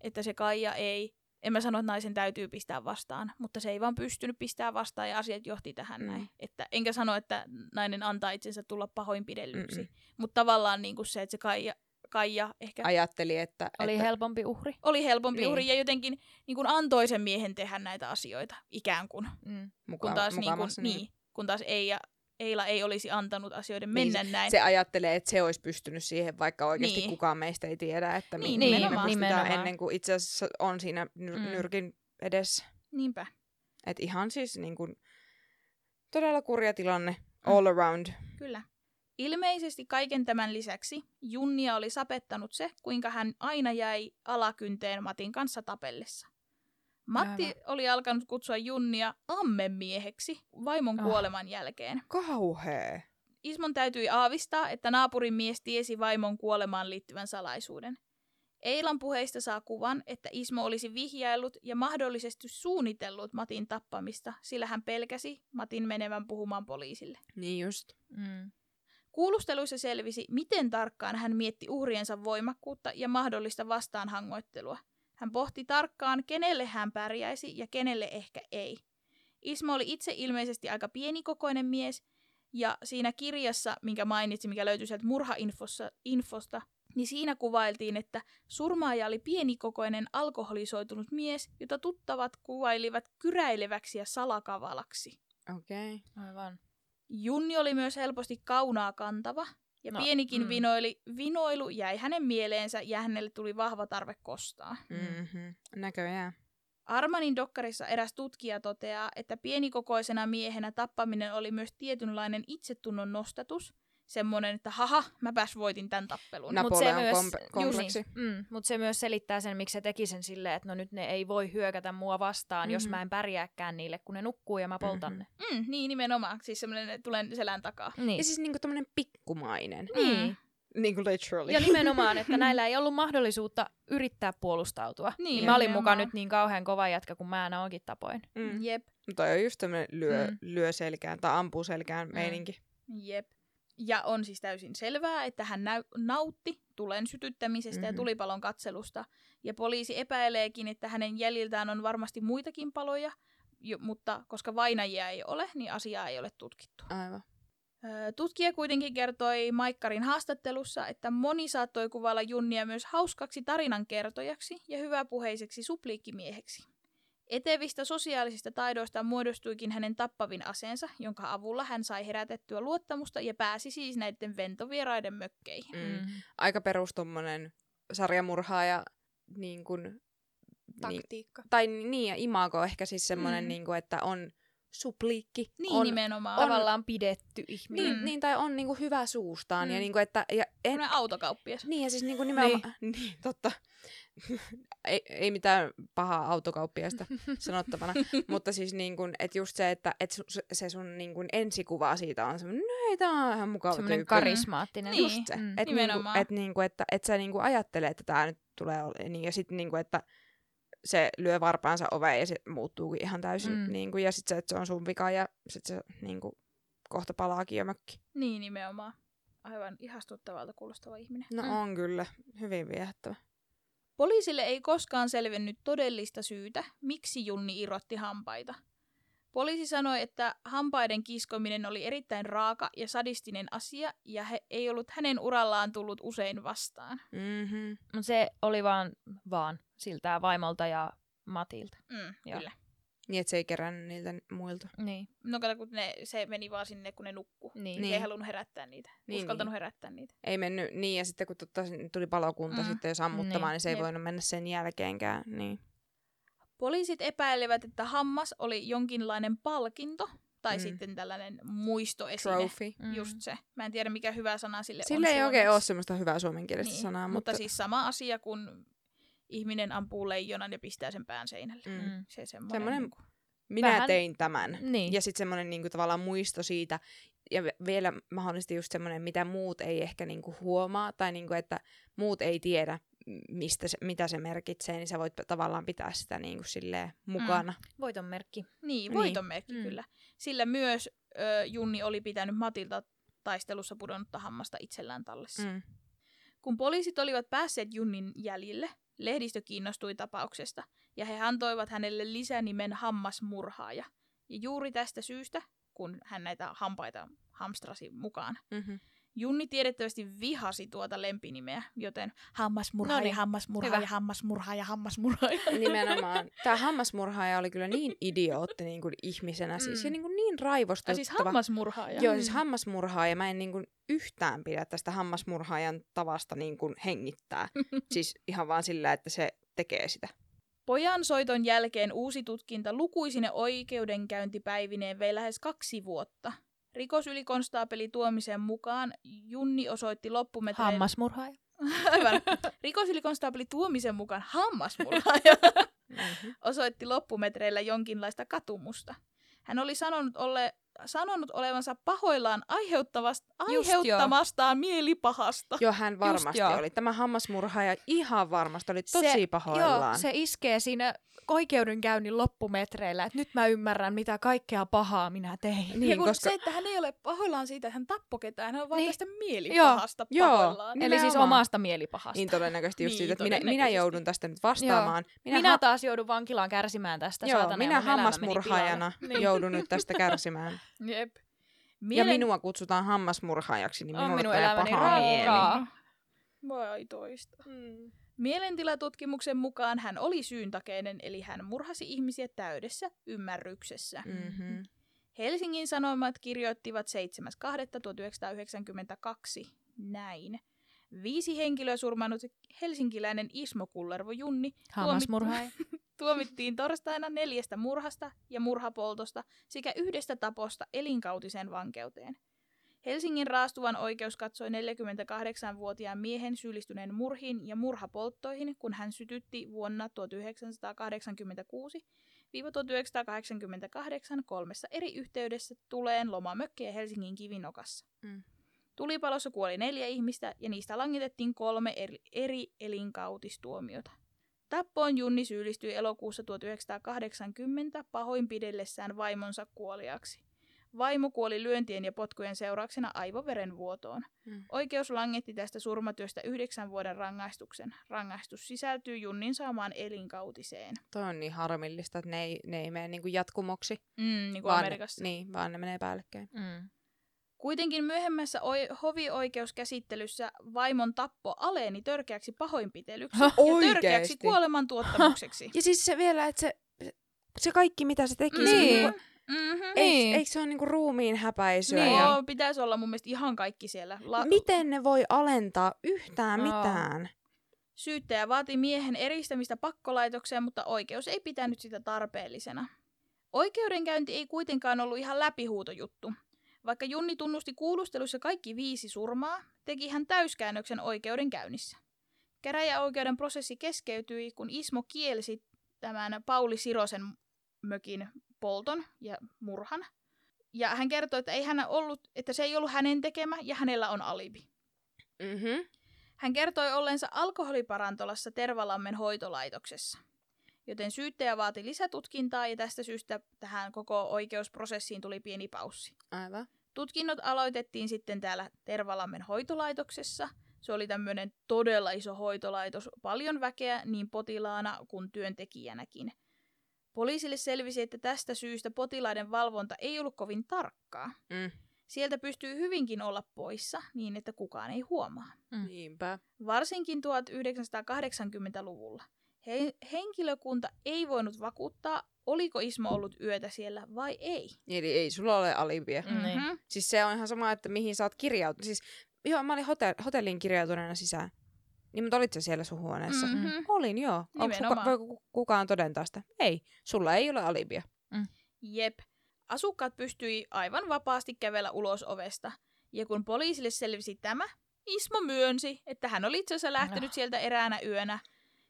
että se Kaija ei, en mä sano, että naisen täytyy pistää vastaan, mutta se ei vaan pystynyt pistää vastaan ja asiat johti tähän Mm. näin. Että, enkä sano, että nainen antaa itsensä tulla pahoinpidellyksi, Mm-mm. mutta tavallaan niin kuin se, että se Kaija, Kaija ehkä ajatteli, että... Oli että, helpompi uhri. oli helpompi Niin. niin. uhri ja jotenkin niin kuin antoi sen miehen tehdä näitä asioita ikään kuin. Mm. muka, Kun taas, niin kuin, mukamas, niin, kun taas Eila, Eila ei olisi antanut asioiden mennä Niin, näin. Se ajattelee, että se olisi pystynyt siihen, vaikka oikeasti Niin. kukaan meistä ei tiedä, että mi- Niin, mihin me nimenomaan. pystytään Nimenomaan. ennen kuin itse asiassa on siinä nyr- Mm. nyrkin edessä. Niinpä. Et ihan siis niin kuin, todella kurja tilanne Mm. all around. Kyllä. Ilmeisesti kaiken tämän lisäksi Junnia oli sapettanut se, kuinka hän aina jäi alakynteen Matin kanssa tapellessa. Matti Aivan. oli alkanut kutsua Junnia ammemieheksi vaimon Ah. kuoleman jälkeen. Kauhea. Ismon täytyi aavistaa, että naapurin mies tiesi vaimon kuolemaan liittyvän salaisuuden. Eilan puheista saa kuvan, että Ismo olisi vihjaillut ja mahdollisesti suunnitellut Matin tappamista, sillä hän pelkäsi Matin menevän puhumaan poliisille. Niin just. Mm. Kuulusteluissa selvisi, miten tarkkaan hän mietti uhriensa voimakkuutta ja mahdollista vastaanhangoittelua. Hän pohti tarkkaan, kenelle hän pärjäisi ja kenelle ehkä ei. Ismo oli itse ilmeisesti aika pienikokoinen mies, ja siinä kirjassa, minkä mainitsin, mikä löytyy sieltä murhainfosta, infosta, niin siinä kuvailtiin, että surmaaja oli pienikokoinen alkoholisoitunut mies, jota tuttavat kuvailivat kyräileväksi ja salakavalaksi. Okei. Okay. Aivan. Junni oli myös helposti kaunaa kantava, ja No, pienikin mm. mm. vinoili, vinoilu jäi hänen mieleensä ja hänelle tuli vahva tarve kostaa. Mm-hmm. Näköjään. Armanin dokkarissa eräs tutkija toteaa, että pienikokoisena miehenä tappaminen oli myös tietynlainen itsetunnon nostatus, semmoinen, että haha, mäpäs voitin tämän tappelun. No. Mut se myös, kompe- kompleksi. Niin, mm, mutta se myös selittää sen, miksi se teki sen silleen, että no nyt ne ei voi hyökätä mua vastaan, mm-hmm. jos Mhm. mä en pärjääkään niille, kun ne nukkuu ja mä poltan Mhm. ne. Mm, niin, nimenomaan. Siis semmoinen, että tulen selän takaa. Niin. Ja siis niinku tommonen pikkumainen. niin. Niinku literally. Ja nimenomaan, että näillä ei ollut mahdollisuutta yrittää puolustautua. Niin, Niin, mä olin mukaan nyt niin kauhean kova jätkä, kun mä onkin tapoin. Mm. Jep, Toi on just tämmönen lyö, Mm. lyö selkään tai ampuu selkään Mm. meininki. jep. Ja on siis täysin selvää, että hän näy- nautti tulen sytyttämisestä mm-hmm. Mhm. ja tulipalon katselusta. Ja poliisi epäileekin, että hänen jäljiltään on varmasti muitakin paloja, jo, mutta koska vainajia ei ole, niin asiaa ei ole tutkittu. Aivan. Tutkija kuitenkin kertoi Maikkarin haastattelussa, että moni saattoi kuvailla Junnia myös hauskaksi tarinankertojaksi ja hyväpuheiseksi supliikkimieheksi. Etevistä sosiaalisista taidoista muodostuikin hänen tappavin aseensa, jonka avulla hän sai herätettyä luottamusta ja pääsi siis näiden ventovieraiden mökkeihin. Mm. Aika perus tommonen sarjamurhaaja niin kun, niin, Taktiikka. tai niin, ja imago ehkä siis semmonen, Mm. mm. niin kun, että on supliikki. Niin on, nimenomaan. on- Tavallaan pidetty ihminen. Niin, Mm. niin, tai on niinku hyvä suustaan. Mm. Ja niinku, että, ja en, Semmoinen autokauppias. niin, ja siis niinku nimenomaan, niin, niin totta. ei, ei mitään pahaa autokauppiasta sanottavana, mutta siis niin kuin, että just se, että et su, se- sun niin kuin ensikuva siitä on semmoinen, no ei, tää on ihan mukava Semmoinen tyyppi. karismaattinen. Niin. Just se. Mm. Että niinku, Nimenomaan. et niinku, että et sä niinku ajattelee, että tää nyt tulee ole, niin, ja sitten niinku, että se lyö varpaansa oveen ja se muuttuukin ihan täysin. Mm. Mm. Niinku, ja sitten se, että se on sun vika ja sitten se niinku, kohta palaakin jo mökki. Niin nimenomaan. Aivan ihastuttavalta kuulostava ihminen. No mm. on kyllä. Hyvin viehättävä. Poliisille ei koskaan selvennyt todellista syytä, miksi Junni irrotti hampaita. Poliisi sanoi, että hampaiden kiskominen oli erittäin raaka ja sadistinen asia, ja he ei ollut hänen urallaan tullut usein vastaan. Mm-hmm. Mut se oli vaan, vaan siltä vaimolta ja Matilta. Mm, Joo. kyllä. Niin, että se ei kerännyt niiltä muilta. Niin. No kato, kun ne, se meni vaan sinne, kun ne nukkuu. Niin. Niin. Niin. Se ei halunnut herättää niitä. Niin, Niin, Uskaltanut niin. herättää niitä. Ei mennyt niin, ja sitten kun totta, tuli palokunta Mm. sitten jo sammuttamaan, Niin, niin, niin se ei jep. voinut mennä sen jälkeenkään. Niin. Poliisit epäilevät, että hammas oli jonkinlainen palkinto tai Mm. sitten tällainen muistoesine. Trophy. Mm. Just se. Mä en tiedä, mikä hyvä sana sille Sille on ei oikein ole semmoista hyvää suomenkielistä Niin, sanaa, mutta... mutta, siis sama asia, kun ihminen ampuu leijonan ja pistää sen pään seinälle. Mm. Mm. Se semmoinen. Semmoinen- Niin kuin, minä vähän- tein tämän. Niin. Ja sitten semmoinen niinku, tavallaan muisto siitä, ja vielä mahdollisesti just semmoinen, mitä muut ei ehkä niinku, huomaa, tai niinku, että muut ei tiedä, mistä se, mitä se merkitsee, niin sä voit tavallaan pitää sitä niinku, silleen mukana. Voiton merkki. niin, Niin. voitonmerkki Mm. kyllä. Sillä myös ö, Junni oli pitänyt Matilta taistelussa pudonnutta hammasta itsellään tallessa. Mm. Mm. Kun poliisit olivat päässeet Junnin jäljille, lehdistö kiinnostui tapauksesta, ja he antoivat hänelle lisänimen hammasmurhaaja. Ja juuri tästä syystä, kun hän näitä hampaita hamstrasi mukaan, Mm-hmm. Junni tiedettävästi vihasi tuota lempinimeä, joten hammasmurhaaja, Noniin, hammasmurhaaja, hyvä. hammasmurhaaja, hammasmurhaaja. Nimenomaan. Tämä hammasmurhaaja oli kyllä niin idiootti niin kuin ihmisenä, siis, Mm. ja niin, kuin niin Ja raivostuttava. siis hammasmurhaaja. Joo, siis hammasmurhaaja. Mä en niin kuin yhtään pidä tästä hammasmurhaajan tavasta niin kuin hengittää. siis ihan vaan sillä, että se tekee sitä. Pojan soiton jälkeen uusi tutkinta lukuisine oikeudenkäyntipäivineen vei lähes kaksi vuotta. Rikosylikonstaapeli Tuomisen mukaan Junni osoitti loppumetreillä... Hammasmurhaaja. Aivan. Rikosylikonstaapeli Tuomisen mukaan hammasmurhaaja Mm-hmm. osoitti loppumetreillä jonkinlaista katumusta. Hän oli sanonut, ole, sanonut olevansa pahoillaan joo. aiheuttamastaan mielipahasta. Joo, hän varmasti joo. oli. Tämä hammasmurhaaja ihan varmasti oli tosi Se- pahoillaan. Joo, se iskee siinä oikeudenkäynnin loppumetreillä, että nyt mä ymmärrän, mitä kaikkea pahaa minä tein. ja niin, kun koska... se, että hän ei ole pahoillaan siitä, että hän tappoi ketään, hän on vaan Niin. tästä mielipahasta Joo, pahoillaan. Eli siis omasta mielipahasta. Niin todennäköisesti just Niin, siitä, että minä, minä joudun tästä nyt vastaamaan. Minä, minä taas joudun vankilaan kärsimään tästä. joo, saatana, ja minä hammasmurhaajana. Niin. joudun nyt tästä kärsimään. Jep. Ja minua kutsutaan hammasmurhaajaksi, niin On minulle minun tulee elämäni paha mieli. raakaa. Vai toista. Mm. Mielentilatutkimuksen mukaan hän oli syyntakeinen, eli hän murhasi ihmisiä täydessä ymmärryksessä. Mm-hmm. Helsingin Sanomat kirjoittivat 7.2.1992 näin. Viisi henkilöä surmannut helsinkiläinen Ismo Kullervo Junni Hammasmurhaaja. tuomittiin torstaina neljästä murhasta ja murhapoltosta sekä yhdestä taposta elinkautiseen vankeuteen. Helsingin raastuvan oikeus katsoi 48-vuotiaan miehen syyllistyneen murhiin ja murhapolttoihin, kun hän sytytti vuonna 1986-1988 kolmessa eri yhteydessä tuleen lomamökkejä Helsingin Kivinokassa. Mm. Tulipalossa kuoli neljä ihmistä ja niistä langitettiin kolme eri, eri elinkautistuomiota. Tappoon Junni syyllistyi elokuussa 1980 pahoinpidellessään vaimonsa kuoliaksi. Vaimo kuoli lyöntien ja potkujen seurauksena aivoverenvuotoon. Mm. Oikeus langetti tästä surmatyöstä yhdeksän vuoden rangaistuksen. Rangaistus sisältyy Junnin saamaan elinkautiseen. Toi on niin harmillista, että ne ei, ne ei mene niinku jatkumoksi. Mm, niin kuin vaan, Amerikassa. Niin, vaan ne menee päällekkäin. Mm. Kuitenkin myöhemmässä oi- hovioikeuskäsittelyssä vaimon tappo aleni törkeäksi pahoinpitelyksi Hah, ja törkeäksi oikeesti? kuolemantuottamukseksi. Ja siis se vielä, että se, se kaikki mitä se teki, se Niin. niinku, Mm-hmm. eikö, Niin. eikö se ole niinku ruumiin häpäisyä? Niin. Ja Joo, pitäisi olla mun mielestä ihan kaikki siellä. La- miten ne voi alentaa yhtään Joo. mitään? Syyttäjä vaati miehen eristämistä pakkolaitokseen, mutta oikeus ei pitänyt sitä tarpeellisena. Oikeudenkäynti ei kuitenkaan ollut ihan läpihuutojuttu. Vaikka Junni tunnusti kuulustelussa kaikki viisi surmaa, teki hän täyskäännöksen oikeudenkäynnissä. Käräjäoikeuden prosessi keskeytyi, kun Ismo kielsi tämän Pauli Sirosen mökin polton ja murhan. Ja hän kertoi, että, ei hän ollut, että se ei ollut hänen tekemä ja hänellä on alibi. Mm-hmm. Hän kertoi ollensa alkoholiparantolassa Tervalammen hoitolaitoksessa. Joten syyttäjä vaati lisätutkintaa ja tästä syystä tähän koko oikeusprosessiin tuli pieni paussi. Aivan. Tutkinnot aloitettiin sitten täällä Tervalammen hoitolaitoksessa. Se oli tämmöinen todella iso hoitolaitos, paljon väkeä niin potilaana kuin työntekijänäkin. Poliisille selvisi, että tästä syystä potilaiden valvonta ei ollut kovin tarkkaa. Mm. Sieltä pystyy hyvinkin olla poissa niin, että kukaan ei huomaa. Mm. Niinpä. Varsinkin 1980-luvulla. He- henkilökunta ei voinut vakuuttaa, oliko Ismo ollut yötä siellä vai ei. Eli ei sulla ole alibia. Mm. Niin. Siis se on ihan sama, että mihin sä oot kirjautunut. Siis, joo, mä olin hotel- hotelliin kirjautuneena sisään. Niin, mutta olit sä siellä sun huoneessa? Mm. Mm-hmm. Olin, joo. Onko kuka, kukaan todentaa sitä? Ei. Sulla ei ole alibia. Jep. Asukkaat pystyi aivan vapaasti kävellä ulos ovesta. Ja kun poliisille selvisi tämä, Ismo myönsi, että hän oli itse asiassa lähtenyt No. sieltä eräänä yönä.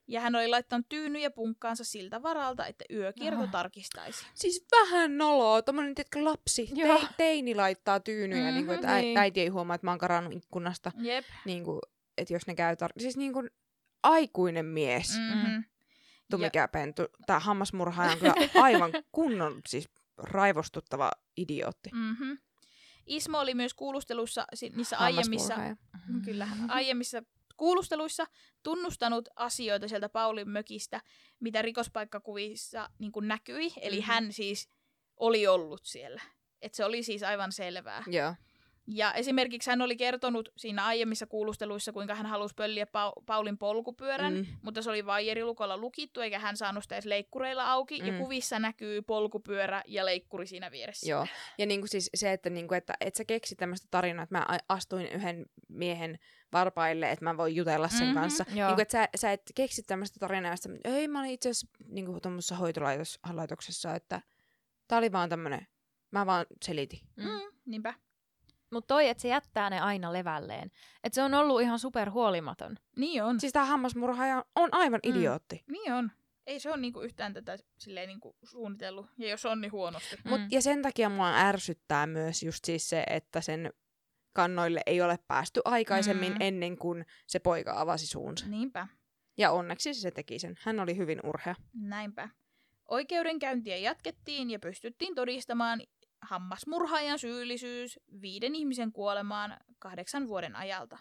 Ja hän oli laittanut tyynyjä punkkaansa siltä varalta, että yökierto No. tarkistaisi. Siis vähän noloa. Tommonen, tiedätkö, lapsi, te- teini laittaa tyynyjä, mm-hmm, niin kuin, että niin. äiti ei huomaa, että mä oon karannut ikkunasta. Jep. Niin kuin, että jos ne käy tar- Siis niin kuin aikuinen mies. Mm. Mm-hmm. Tumikäpentu. Tää hammasmurhaaja on kyllä aivan kunnon, siis raivostuttava idiootti. Mm-hmm. Ismo oli myös kuulustelussa niissä aiemmissa, Hammasmurhaaja. kyllä, aiemmissa kuulusteluissa tunnustanut asioita sieltä Paulin mökistä, mitä rikospaikkakuvissa niin kuin näkyi. Eli Mhm. hän siis oli ollut siellä. Et se oli siis aivan selvää. Joo. Ja esimerkiksi hän oli kertonut siinä aiemmissa kuulusteluissa, kuinka hän halusi pölliä pa- Paulin polkupyörän, Mm. mutta se oli vaijerilukolla lukittu, eikä hän saanut sitä edes leikkureilla auki. Ja Mm. kuvissa näkyy polkupyörä ja leikkuri siinä vieressä. Joo. Ja niinku siis se, että, niinku, että et sä keksi tämmöistä tarinaa, että mä astuin yhden miehen varpaille, että mä voin jutella sen Mhm. mm-hmm. kanssa. Joo. Niinku, että sä, sä et keksi tämmöistä tarinaa, että ei mä olin itse asiassa niinku, tuommoisessa hoitolaitoksessa, että tää oli vaan tämmönen, mä vaan selitin. Mm. Mm, niinpä. Mutta toi, että se jättää ne aina levälleen. Että se on ollut ihan super huolimaton. Niin on. Siis tää hammasmurhaaja on aivan Mm. idiootti. Niin on. Ei se ole niinku yhtään tätä silleen niinku suunnitellut. Ja jos on, niin huonosti. Mut, Mm. Ja sen takia mua ärsyttää myös just siis se, että sen kannoille ei ole päästy aikaisemmin Mm. ennen kuin se poika avasi suunsa. Niinpä. Ja onneksi se teki sen. Hän oli hyvin urhea. Näinpä. Oikeudenkäyntiä jatkettiin ja pystyttiin todistamaan hammasmurhaajan syyllisyys viiden ihmisen kuolemaan kahdeksan vuoden ajalta.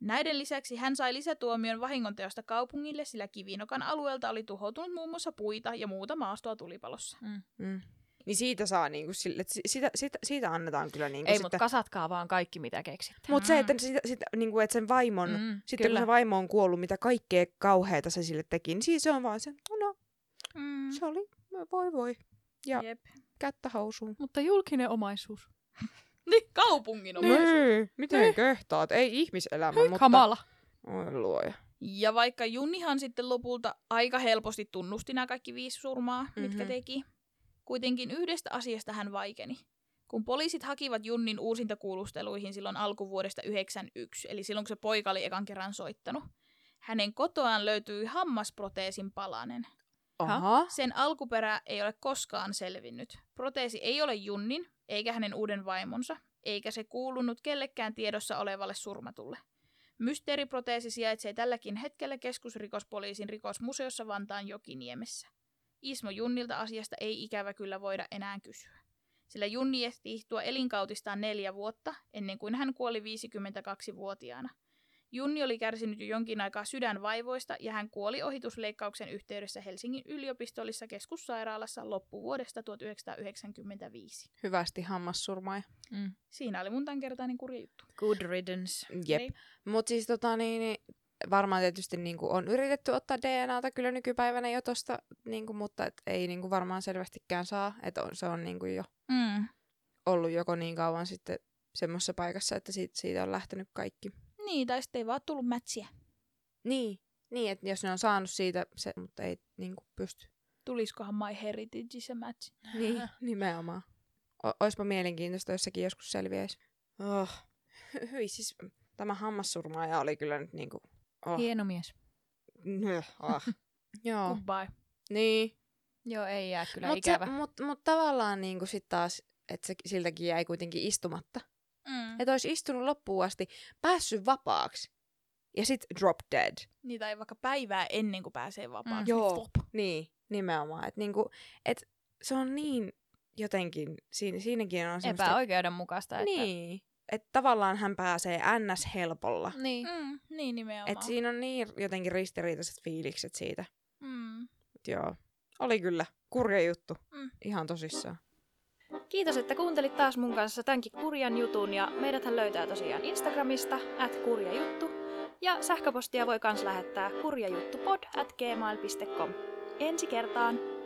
Näiden lisäksi hän sai lisätuomion vahingonteosta kaupungille, sillä Kivinokan alueelta oli tuhoutunut muun muassa puita ja muuta maastoa tulipalossa. Mm. Mm. Niin siitä saa niinku sille, että si- sitä, sitä, siitä annetaan kyllä niinku Ei, sitten. mutta kasatkaa vaan kaikki, mitä keksitte. Mutta se, että Mm. sitä, sitä, niinku, että sen vaimon, mm, Mm, sitten kyllä. kun se vaimo on kuollut, mitä kaikkea kauheita se sille teki, niin siis se on vaan se, no Mm. se oli, voi voi, ja Jep. kättä housuun. Mutta julkinen omaisuus. Niin, kaupungin Niin, omaisuus. miten Niin. kehtaat? Ei ihmiselämä, Hei, mutta... kamala. Oi luoja. Ja vaikka Junnihan sitten lopulta aika helposti tunnusti nämä kaikki viisi surmaa, mm-hmm. mitkä teki, kuitenkin yhdestä asiasta hän vaikeni. Kun poliisit hakivat Junnin uusintakuulusteluihin silloin alkuvuodesta 91, eli silloin kun se poika oli ekan kerran soittanut, hänen kotoaan löytyi hammasproteesin palanen. Aha. Sen alkuperä ei ole koskaan selvinnyt. Proteesi ei ole Junnin, eikä hänen uuden vaimonsa, eikä se kuulunut kellekään tiedossa olevalle surmatulle. Mysteeriproteesi sijaitsee tälläkin hetkellä keskusrikospoliisin rikosmuseossa Vantaan Jokiniemessä. Ismo Junnilta asiasta ei ikävä kyllä voida enää kysyä. Sillä Junni ehti ihtua elinkautistaan neljä vuotta, ennen kuin hän kuoli 52-vuotiaana. Junni oli kärsinyt jo jonkin aikaa sydänvaivoista ja hän kuoli ohitusleikkauksen yhteydessä Helsingin yliopistollisessa keskussairaalassa loppuvuodesta 1995. Hyvästi hammassurmaaja. Mm. Siinä oli mun tämänkertainen kurja juttu. Good riddance. Jep. Niin. Mutta siis tota niin, niin varmaan tietysti niinku on yritetty ottaa DNAta kyllä nykypäivänä jo tosta, niinku, mutta et ei niinku varmaan selvästikään saa. Että on, se on niinku jo Mm. ollut joko niin kauan sitten semmoisessa paikassa, että siitä, siitä on lähtenyt kaikki. Niin, tai sitten ei vaan tullut mätsiä. Niin, niin että jos ne on saanut siitä se, mutta ei niinku pysty. Tuliskohan My Heritage se match? Niin, nimenomaan. O- oispa mielenkiintoista, jossakin joskus selviäisi. Oh. Hyi, siis tämä hammassurmaaja oli kyllä nyt niinku... Oh. Hieno mies. Nöh, ah. Joo. Goodbye. Niin. Joo, ei jää kyllä Mutta ikävä. mut, mut tavallaan niinku sit taas, että se siltäkin jäi kuitenkin istumatta. Mm. Että olisi istunut loppuun asti, päässyt vapaaksi. Ja sit drop dead. Niitä ei vaikka päivää ennen kuin pääsee vapaaksi. Mm. niin Joo. flop. Niin, nimenomaan. Että niinku, et se on niin jotenkin, siinä, siinäkin on semmoista... Epäoikeudenmukaista. Että... Niin. Että tavallaan hän pääsee ns. helpolla. Niin. Mm, niin nimenomaan. Että siinä on niin jotenkin ristiriitaiset fiilikset siitä. Mm. Et joo, oli kyllä kurja juttu. Mm. Ihan tosissaan. Kiitos, että kuuntelit taas mun kanssa tämänkin kurjan jutun ja meidäthän löytää tosiaan Instagramista at kurjajuttu ja sähköpostia voi kans lähettää kurjajuttupod at gmail.com. Ensi kertaan!